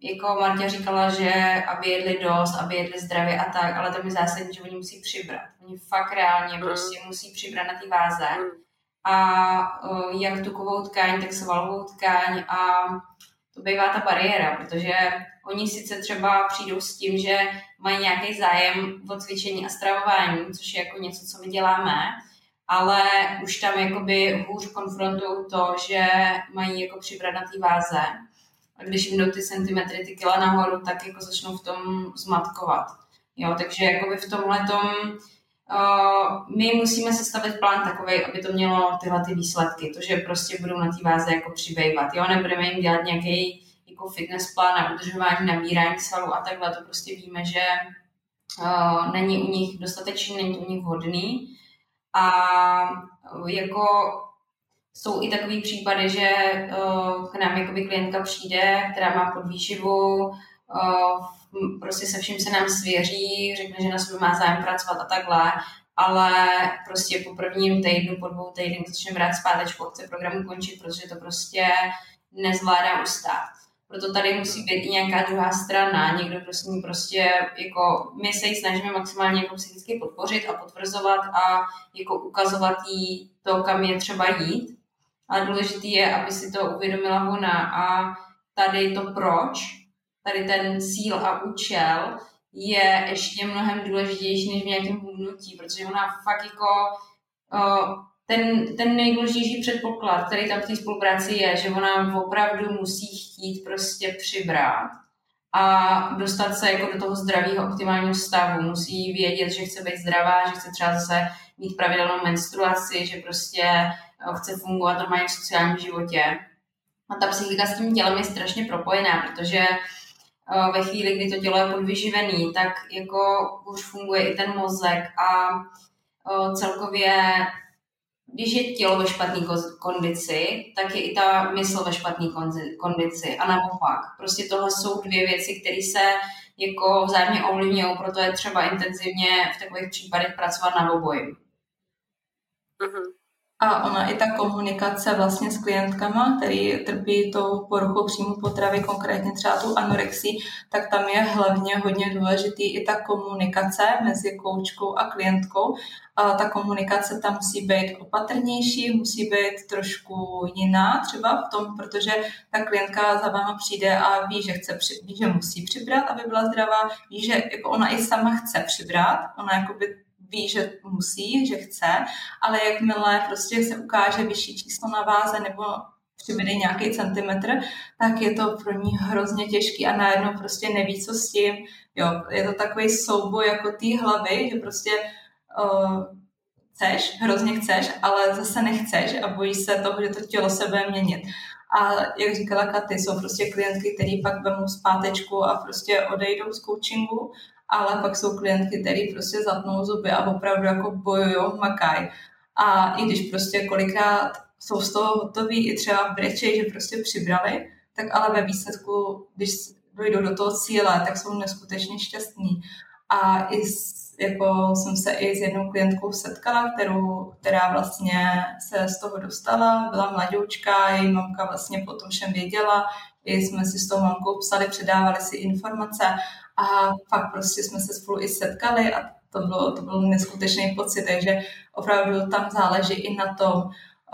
jako Marta říkala, že aby jedli dost, aby jedli zdravě a tak, ale to mi zásadní, že oni musí přibrat. Oni fakt reálně mm. prostě musí přibrat na té váze. Mm. A uh, jak tukovou tkáň, tak svalovou tkáň a to bývá ta bariéra, protože oni sice třeba přijdou s tím, že mají nějaký zájem o cvičení a stravování, což je jako něco, co my děláme, ale už tam jakoby hůř konfrontují to, že mají jako přibrat na té váze když jim jdou ty centimetry, ty kila nahoru, tak jako začnou v tom zmatkovat. Jo, takže jakoby v tomhle tom uh, my musíme sestavit plán takový, aby to mělo tyhle ty výsledky, to, že prostě budou na té váze jako přibývat. Jo, nebudeme jim dělat nějaký jako fitness plán na udržování, nabírání svalů a takhle, to prostě víme, že uh, není u nich dostatečný, není u nich vhodný. A jako jsou i takové případy, že uh, k nám jakoby klientka přijde, která má podvýživu, uh, prostě se vším se nám svěří, řekne, že na sobě má zájem pracovat a takhle, ale prostě po prvním týdnu, po dvou týdnech začne brát zpátečku, chce programu končit, protože to prostě nezvládá ustát. Proto tady musí být i nějaká druhá strana, někdo prostě, prostě jako my se ji snažíme maximálně jako psychicky podpořit a potvrzovat a jako ukazovat jí to, kam je třeba jít, ale důležité je, aby si to uvědomila ona a tady to proč, tady ten cíl a účel je ještě mnohem důležitější než v nějakém hubnutí, protože ona fakt jako ten, ten nejdůležitější předpoklad, který tam v té spolupráci je, že ona opravdu musí chtít prostě přibrat a dostat se jako do toho zdravého optimálního stavu. Musí vědět, že chce být zdravá, že chce třeba zase mít pravidelnou menstruaci, že prostě chce fungovat normálně v sociálním životě. A ta psychika s tím tělem je strašně propojená, protože eh, ve chvíli, kdy to tělo je podvyživený, tak jako už funguje i ten mozek a eh, celkově když je tělo ve špatné kondici, tak je i ta mysl ve špatné kondici a naopak. Prostě tohle jsou dvě věci, které se jako vzájemně ovlivňují, proto je třeba intenzivně v takových případech pracovat na oboji. Mm-hmm. A ona i ta komunikace vlastně s klientkama, který trpí tou poruchou příjmu potravy, konkrétně třeba tu anorexii, tak tam je hlavně hodně důležitý i ta komunikace mezi koučkou a klientkou. A ta komunikace tam musí být opatrnější, musí být trošku jiná třeba v tom, protože ta klientka za váma přijde a ví, že, chce, ví, že musí přibrat, aby byla zdravá, ví, že jako ona i sama chce přibrat, ona jakoby ví, že musí, že chce, ale jakmile prostě se ukáže vyšší číslo na váze nebo přibude nějaký centimetr, tak je to pro ní hrozně těžký a najednou prostě neví, co s tím. Jo, je to takový souboj jako té hlavy, že prostě uh, chceš, hrozně chceš, ale zase nechceš a bojíš se toho, že to tělo se bude měnit. A jak říkala Katy, jsou prostě klientky, které pak vemou zpátečku a prostě odejdou z coachingu ale pak jsou klientky, které prostě zatnou zuby a opravdu jako bojují, makaj. A i když prostě kolikrát jsou z toho hotoví i třeba v breči, že prostě přibrali, tak ale ve výsledku, když dojdou do toho cíle, tak jsou neskutečně šťastní. A i s, jako jsem se i s jednou klientkou setkala, kterou, která vlastně se z toho dostala, byla mladoučka, její mamka vlastně potom všem věděla, i jsme si s tou mamkou psali, předávali si informace a pak prostě jsme se spolu i setkali a to, bylo, to byl neskutečný pocit, takže opravdu tam záleží i na tom,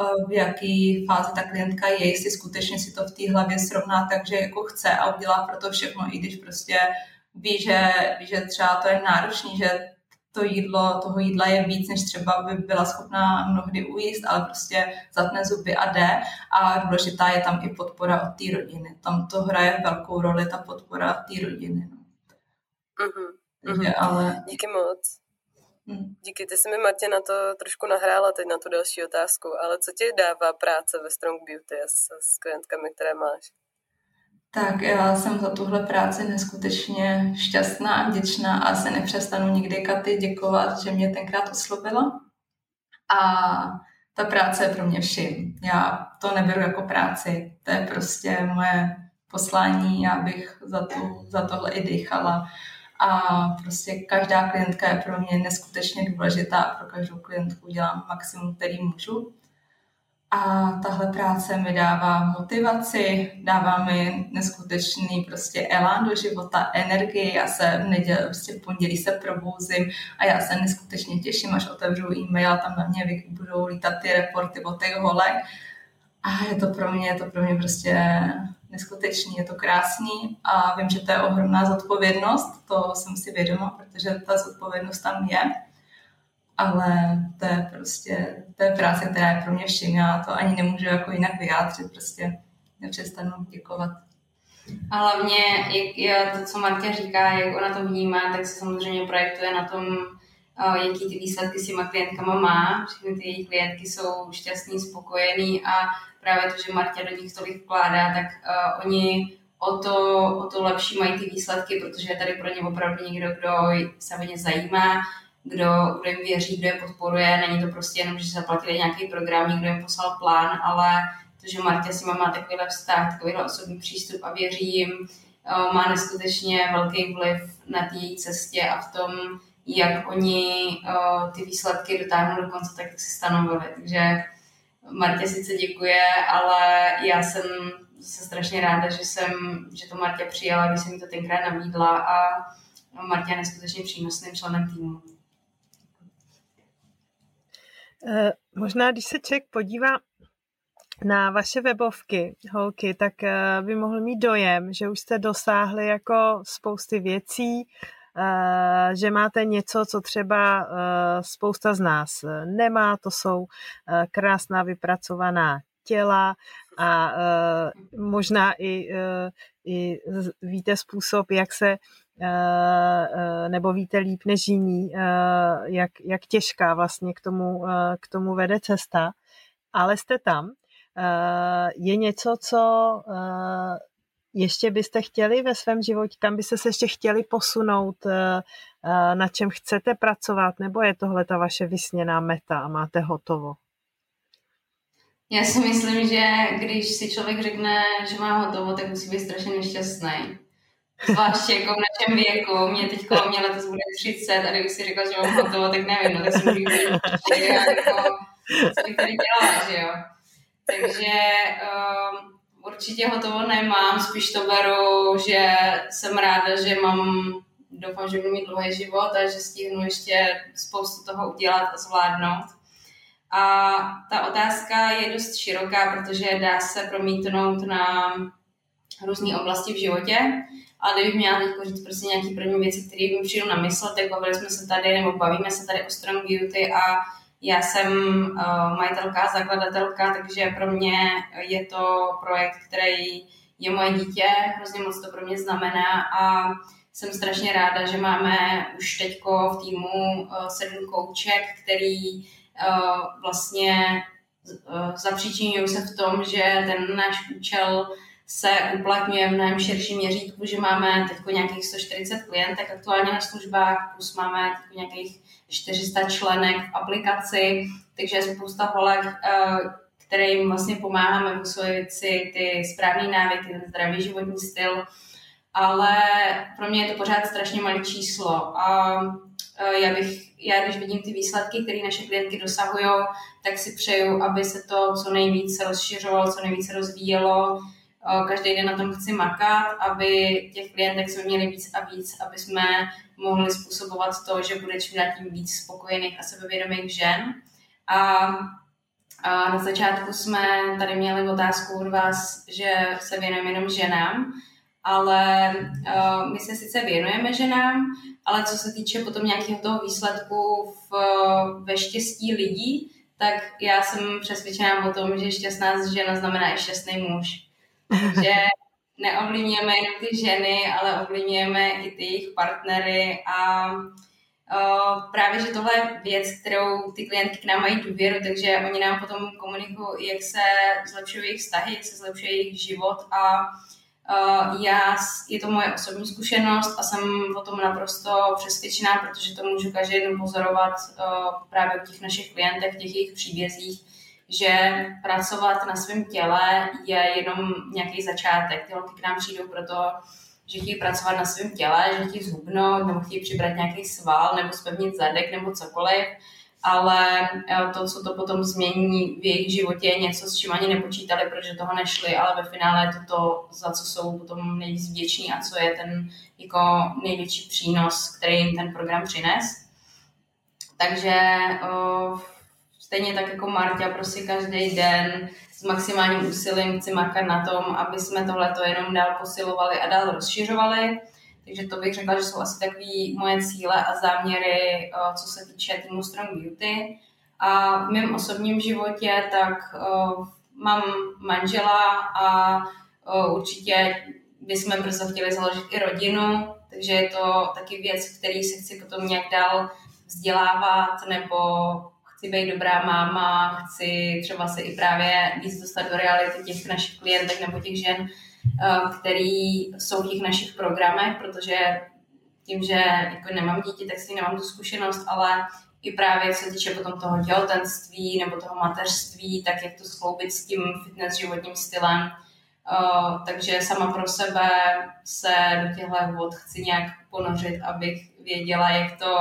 eh, v jaký fázi ta klientka je, jestli skutečně si to v té hlavě srovná, takže jako chce a udělá pro to všechno, i když prostě ví, že, ví, že třeba to je náročný, že to jídlo, toho jídla je víc, než třeba by byla schopná mnohdy ujíst, ale prostě zatne zuby a jde. A důležitá je tam i podpora od té rodiny. Tam to hraje velkou roli, ta podpora od té rodiny. No. Mm-hmm. Takže, ale... Díky moc. Mm. Díky, ty jsi mi, Martě, na to trošku nahrála teď na tu další otázku, ale co ti dává práce ve Strong Beauty s, s klientkami, které máš? Tak já jsem za tuhle práci neskutečně šťastná a vděčná a se nepřestanu nikdy Katy děkovat, že mě tenkrát oslovila. A ta práce je pro mě vším. Já to neberu jako práci, to je prostě moje poslání, já bych za, tu, za tohle i dýchala. A prostě každá klientka je pro mě neskutečně důležitá, pro každou klientku dělám maximum, který můžu. A tahle práce mi dává motivaci, dává mi neskutečný prostě elán do života, energii. Já se v neděli, prostě v pondělí se probouzím a já se neskutečně těším, až otevřu e-mail a tam na mě budou lítat ty reporty o těch holek. A je to pro mě, je to pro mě prostě neskutečný, je to krásný a vím, že to je ohromná zodpovědnost, to jsem si vědoma, protože ta zodpovědnost tam je ale to je prostě, to je práce, která je pro mě vším. Já to ani nemůžu jako jinak vyjádřit, prostě nepřestanu děkovat. A hlavně, jak to, co Marta říká, jak ona to vnímá, tak se samozřejmě projektuje na tom, jaký ty výsledky s těma klientkama má. Všechny ty její klientky jsou šťastný, spokojený a právě to, že Marta do nich tolik vkládá, tak uh, oni o to, o to lepší mají ty výsledky, protože je tady pro ně opravdu někdo, kdo se o ně zajímá, kdo, kdo jim věří, kdo je podporuje. Není to prostě jenom, že zaplatili nějaký program, někdo jim poslal plán, ale to, že Martě si má takovýhle vztah, takovýhle osobní přístup a věří jim, eh, má neskutečně velký vliv na té její cestě a v tom, jak oni uh, ty výsledky dotáhnou do konce, tak jak si stanovili. Takže Martě sice děkuje, ale já jsem se strašně ráda, že jsem, že to Martě přijala, když jsem mi to tenkrát nabídla a Martě je neskutečně přínosným členem týmu. Eh, možná, když se člověk podívá na vaše webovky, holky, tak eh, by mohl mít dojem, že už jste dosáhli jako spousty věcí, že máte něco, co třeba spousta z nás nemá, to jsou krásná vypracovaná těla a možná i, i víte způsob, jak se Eh, eh, nebo víte líp než jiní, eh, jak, jak těžká vlastně k tomu, k tomu vede cesta, ale jste tam. Je něco, co ještě byste chtěli ve svém životě, kam byste se ještě chtěli posunout, na čem chcete pracovat, nebo je tohle ta vaše vysněná meta a máte hotovo? Já si myslím, že když si člověk řekne, že má hotovo, tak musí být strašně nešťastný. Zvláště jako v našem věku, mě teď mě letos bude 30 a kdybych si řekla, že mám hotovo, tak nevím, no tak si můžu jako, co bych tady dělala, že jo. Takže um, určitě hotovo nemám, spíš to beru, že jsem ráda, že mám, doufám, že budu mít dlouhý život a že stihnu ještě spoustu toho udělat a zvládnout. A ta otázka je dost široká, protože dá se promítnout na různé oblasti v životě. A kdybych měla teď říct prostě nějaký první věci, které mi přijdou na mysl, tak bavili jsme se tady, nebo bavíme se tady o Strong Beauty a já jsem uh, majitelka, zakladatelka, takže pro mě je to projekt, který je moje dítě, hrozně moc to pro mě znamená a jsem strašně ráda, že máme už teďko v týmu uh, sedm kouček, který uh, vlastně zapříčinují se v tom, že ten náš účel se uplatňuje v mnohem širším měřítku, že máme teď nějakých 140 klientek aktuálně na službách, plus máme teď nějakých 400 členek v aplikaci, takže je spousta holek, eh, kterým vlastně pomáháme usvojit si ty správné návyky, ten zdravý životní styl, ale pro mě je to pořád strašně malé číslo a eh, já bych, já když vidím ty výsledky, které naše klientky dosahují, tak si přeju, aby se to co nejvíce rozšiřovalo, co nejvíce rozvíjelo, Každý den na tom chci makat, aby těch klientek jsme měli víc a víc, aby jsme mohli způsobovat to, že bude čím dál tím víc spokojených a sebevědomých žen. A, a na začátku jsme tady měli otázku od vás, že se věnujeme jenom ženám, ale uh, my se sice věnujeme ženám, ale co se týče potom nějakého toho výsledku v, ve štěstí lidí, tak já jsem přesvědčená o tom, že šťastná žena znamená i šťastný muž že neovlivňujeme ty ženy, ale ovlivňujeme i ty jejich partnery a Uh, právě, že tohle je věc, kterou ty klientky k nám mají důvěru, takže oni nám potom komunikují, jak se zlepšují jejich vztahy, jak se zlepšuje jejich život a uh, já, je to moje osobní zkušenost a jsem o tom naprosto přesvědčená, protože to můžu každý den pozorovat uh, právě u těch našich klientech, v těch jejich příbězích, že pracovat na svém těle je jenom nějaký začátek. Ty holky k nám přijdou proto, že chtějí pracovat na svém těle, že chtějí zhubnout, nebo chtějí přibrat nějaký sval, nebo spevnit zadek, nebo cokoliv ale eh, to, co to potom změní v jejich životě, je něco, s čím ani nepočítali, protože toho nešli, ale ve finále je to to, za co jsou potom nejvíc vděční a co je ten jako největší přínos, který jim ten program přines. Takže eh, stejně tak jako Marta prostě každý den s maximálním úsilím chci makat na tom, aby jsme tohleto jenom dál posilovali a dál rozšiřovali takže to bych řekla, že jsou asi takové moje cíle a záměry, eh, co se týče týmu Strong Beauty. A v mém osobním životě tak uh, mám manžela a uh, určitě bychom brzo chtěli založit i rodinu, takže je to taky věc, který se chci potom nějak dál vzdělávat, nebo chci být dobrá máma, chci třeba se i právě víc dostat do reality těch našich klientek nebo těch žen, Eh, který jsou v těch našich programech, protože tím, že jako nemám dítě, tak si nemám tu zkušenost, ale i právě co se týče potom toho těhotenství nebo toho mateřství, tak jak to skloubit s tím fitness životním stylem. Uh, takže sama pro sebe se do těchto vod chci nějak ponořit, abych věděla, jak to,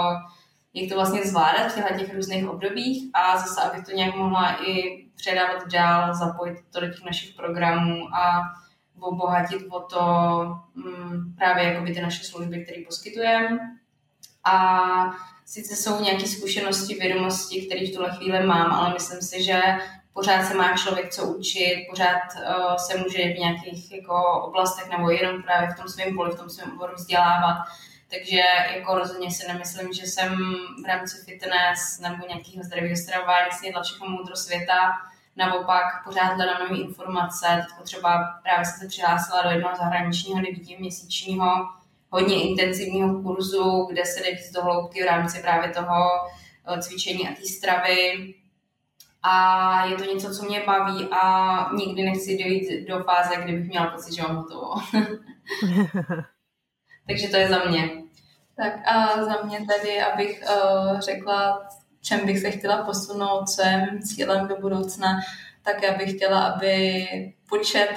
jak to vlastně zvládat v těchto těch různých obdobích a zase, abych to nějak mohla i předávat dál, zapojit to do těch našich programů a obohatit o to um, právě jakoby ty naše služby, které poskytujeme. A sice jsou nějaké zkušenosti, vědomosti, které v tuhle chvíli mám, ale myslím si, že pořád se má člověk co učit, pořád uh, se může v nějakých jako oblastech nebo jenom právě v tom svém poli, v tom svém oboru vzdělávat. Takže jako rozhodně si nemyslím, že jsem v rámci fitness nebo nějakého zdravého stravování snědla všechno moudro světa, Naopak pořád hledám nové informace. Teď třeba právě jsem se přihlásila do jednoho zahraničního devítiměsíčního hodně intenzivního kurzu, kde se jde do hloubky v rámci právě toho eh, cvičení a té stravy. A je to něco, co mě baví a nikdy nechci dojít do fáze, kdybych měla pocit, že mám hotovo. Takže to je za mě. Tak a za mě tedy, abych uh, řekla čem bych se chtěla posunout, co je mým cílem do budoucna, tak já bych chtěla, aby počet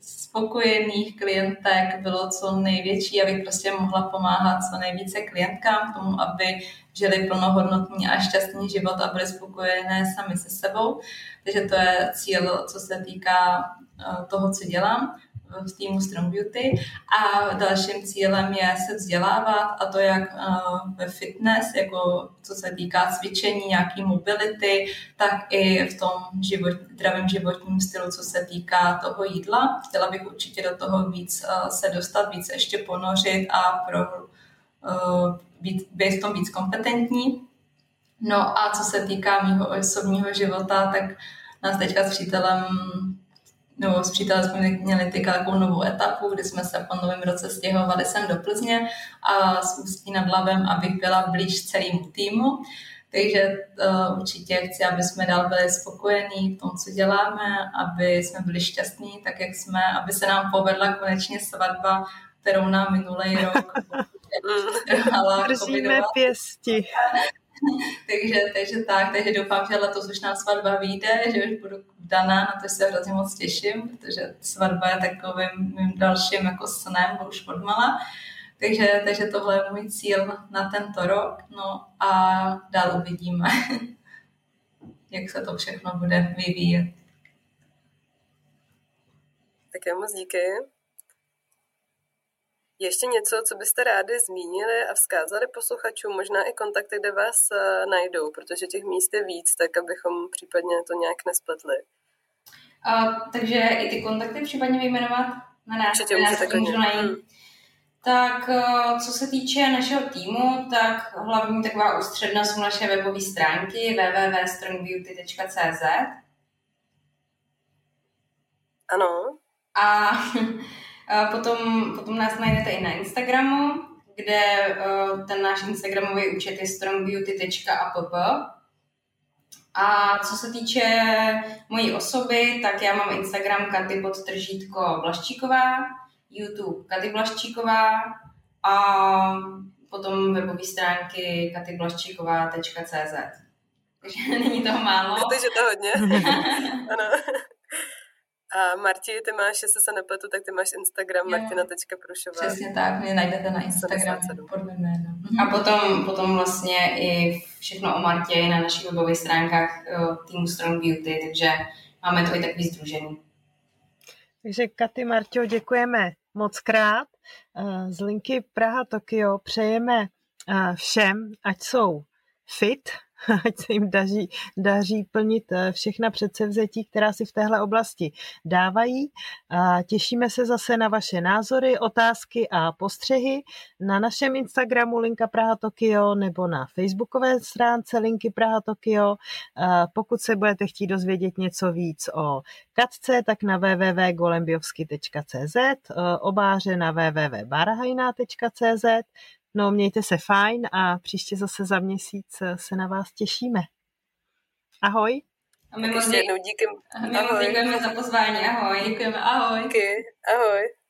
spokojených klientek bylo co největší, abych prostě mohla pomáhat co nejvíce klientkám k tomu, aby žili plnohodnotný a šťastný život a byli spokojené sami se sebou. Takže to je cíl, co se týká eh, toho, co dělám v týmu Strong Beauty a dalším cílem je se vzdělávat a to jak eh, ve fitness, jako co se týká cvičení, nějaký mobility, tak i v tom život, zdravém životním stylu, co se týká toho jídla. Chtěla bych určitě do toho víc eh, se dostat, víc ještě ponořit a pro, eh, být, být v tom víc kompetentní. No a co se týká mého osobního života, tak nás teďka s přítelem nebo s přítelem jsme měli teď takovou novou etapu, kdy jsme se po novém roce stěhovali sem do Plzně a s Ústí nad Labem, abych byla blíž celému týmu. Takže uh, určitě chci, aby jsme dál byli spokojení v tom, co děláme, aby jsme byli šťastní, tak jak jsme, aby se nám povedla konečně svatba, kterou nám minulý rok Držíme pěsti. takže, takže tak, takže doufám, že letos už nám svatba vyjde, že už budu vdaná, na to se hrozně moc těším, protože svatba je takovým mým dalším jako snem, už odmala. Takže, takže tohle je můj cíl na tento rok, no a dál uvidíme, jak se to všechno bude vyvíjet. Tak já moc díky. Ještě něco, co byste rádi zmínili a vzkázali posluchačům, možná i kontakty, kde vás uh, najdou, protože těch míst je víc, tak abychom případně to nějak nespletli. Uh, takže i ty kontakty případně vyjmenovat na nás, Určitě nás můžu najít. Hmm. Tak co se týče našeho týmu, tak hlavní taková ústředna jsou naše webové stránky www.strongbeauty.cz Ano. A Potom, potom nás najdete i na Instagramu, kde uh, ten náš Instagramový účet je strongbeauty.app. A co se týče mojí osoby, tak já mám Instagram Katy podtržítko Blaščíková, YouTube Katy Blaščíková a potom webové stránky katyblaščíková.cz. takže není toho málo. Protože to hodně. ano. A Marti, ty máš, jestli se nepletu, tak ty máš Instagram martina.prušová. Přesně tak, mě najdete na Instagram podle jména. A potom, potom vlastně i všechno o Martě na našich webových stránkách týmu Strong Beauty, takže máme to i takový združení. Takže Katy Marťo, děkujeme moc krát. Z linky Praha Tokio přejeme všem, ať jsou fit, ať se jim daří, daří plnit eh, všechna předsevzetí, která si v téhle oblasti dávají. A těšíme se zase na vaše názory, otázky a postřehy na našem Instagramu Linka Praha Tokio nebo na facebookové stránce Linky Praha Tokio. A pokud se budete chtít dozvědět něco víc o Katce, tak na www.golembiovsky.cz, eh, obáře na www.barahajná.cz, No, mějte se fajn a příště zase za měsíc se na vás těšíme. Ahoj. A my moc. Ahoj. děkujeme za pozvání. Ahoj. Děkujeme. Ahoj. Díky. Ahoj.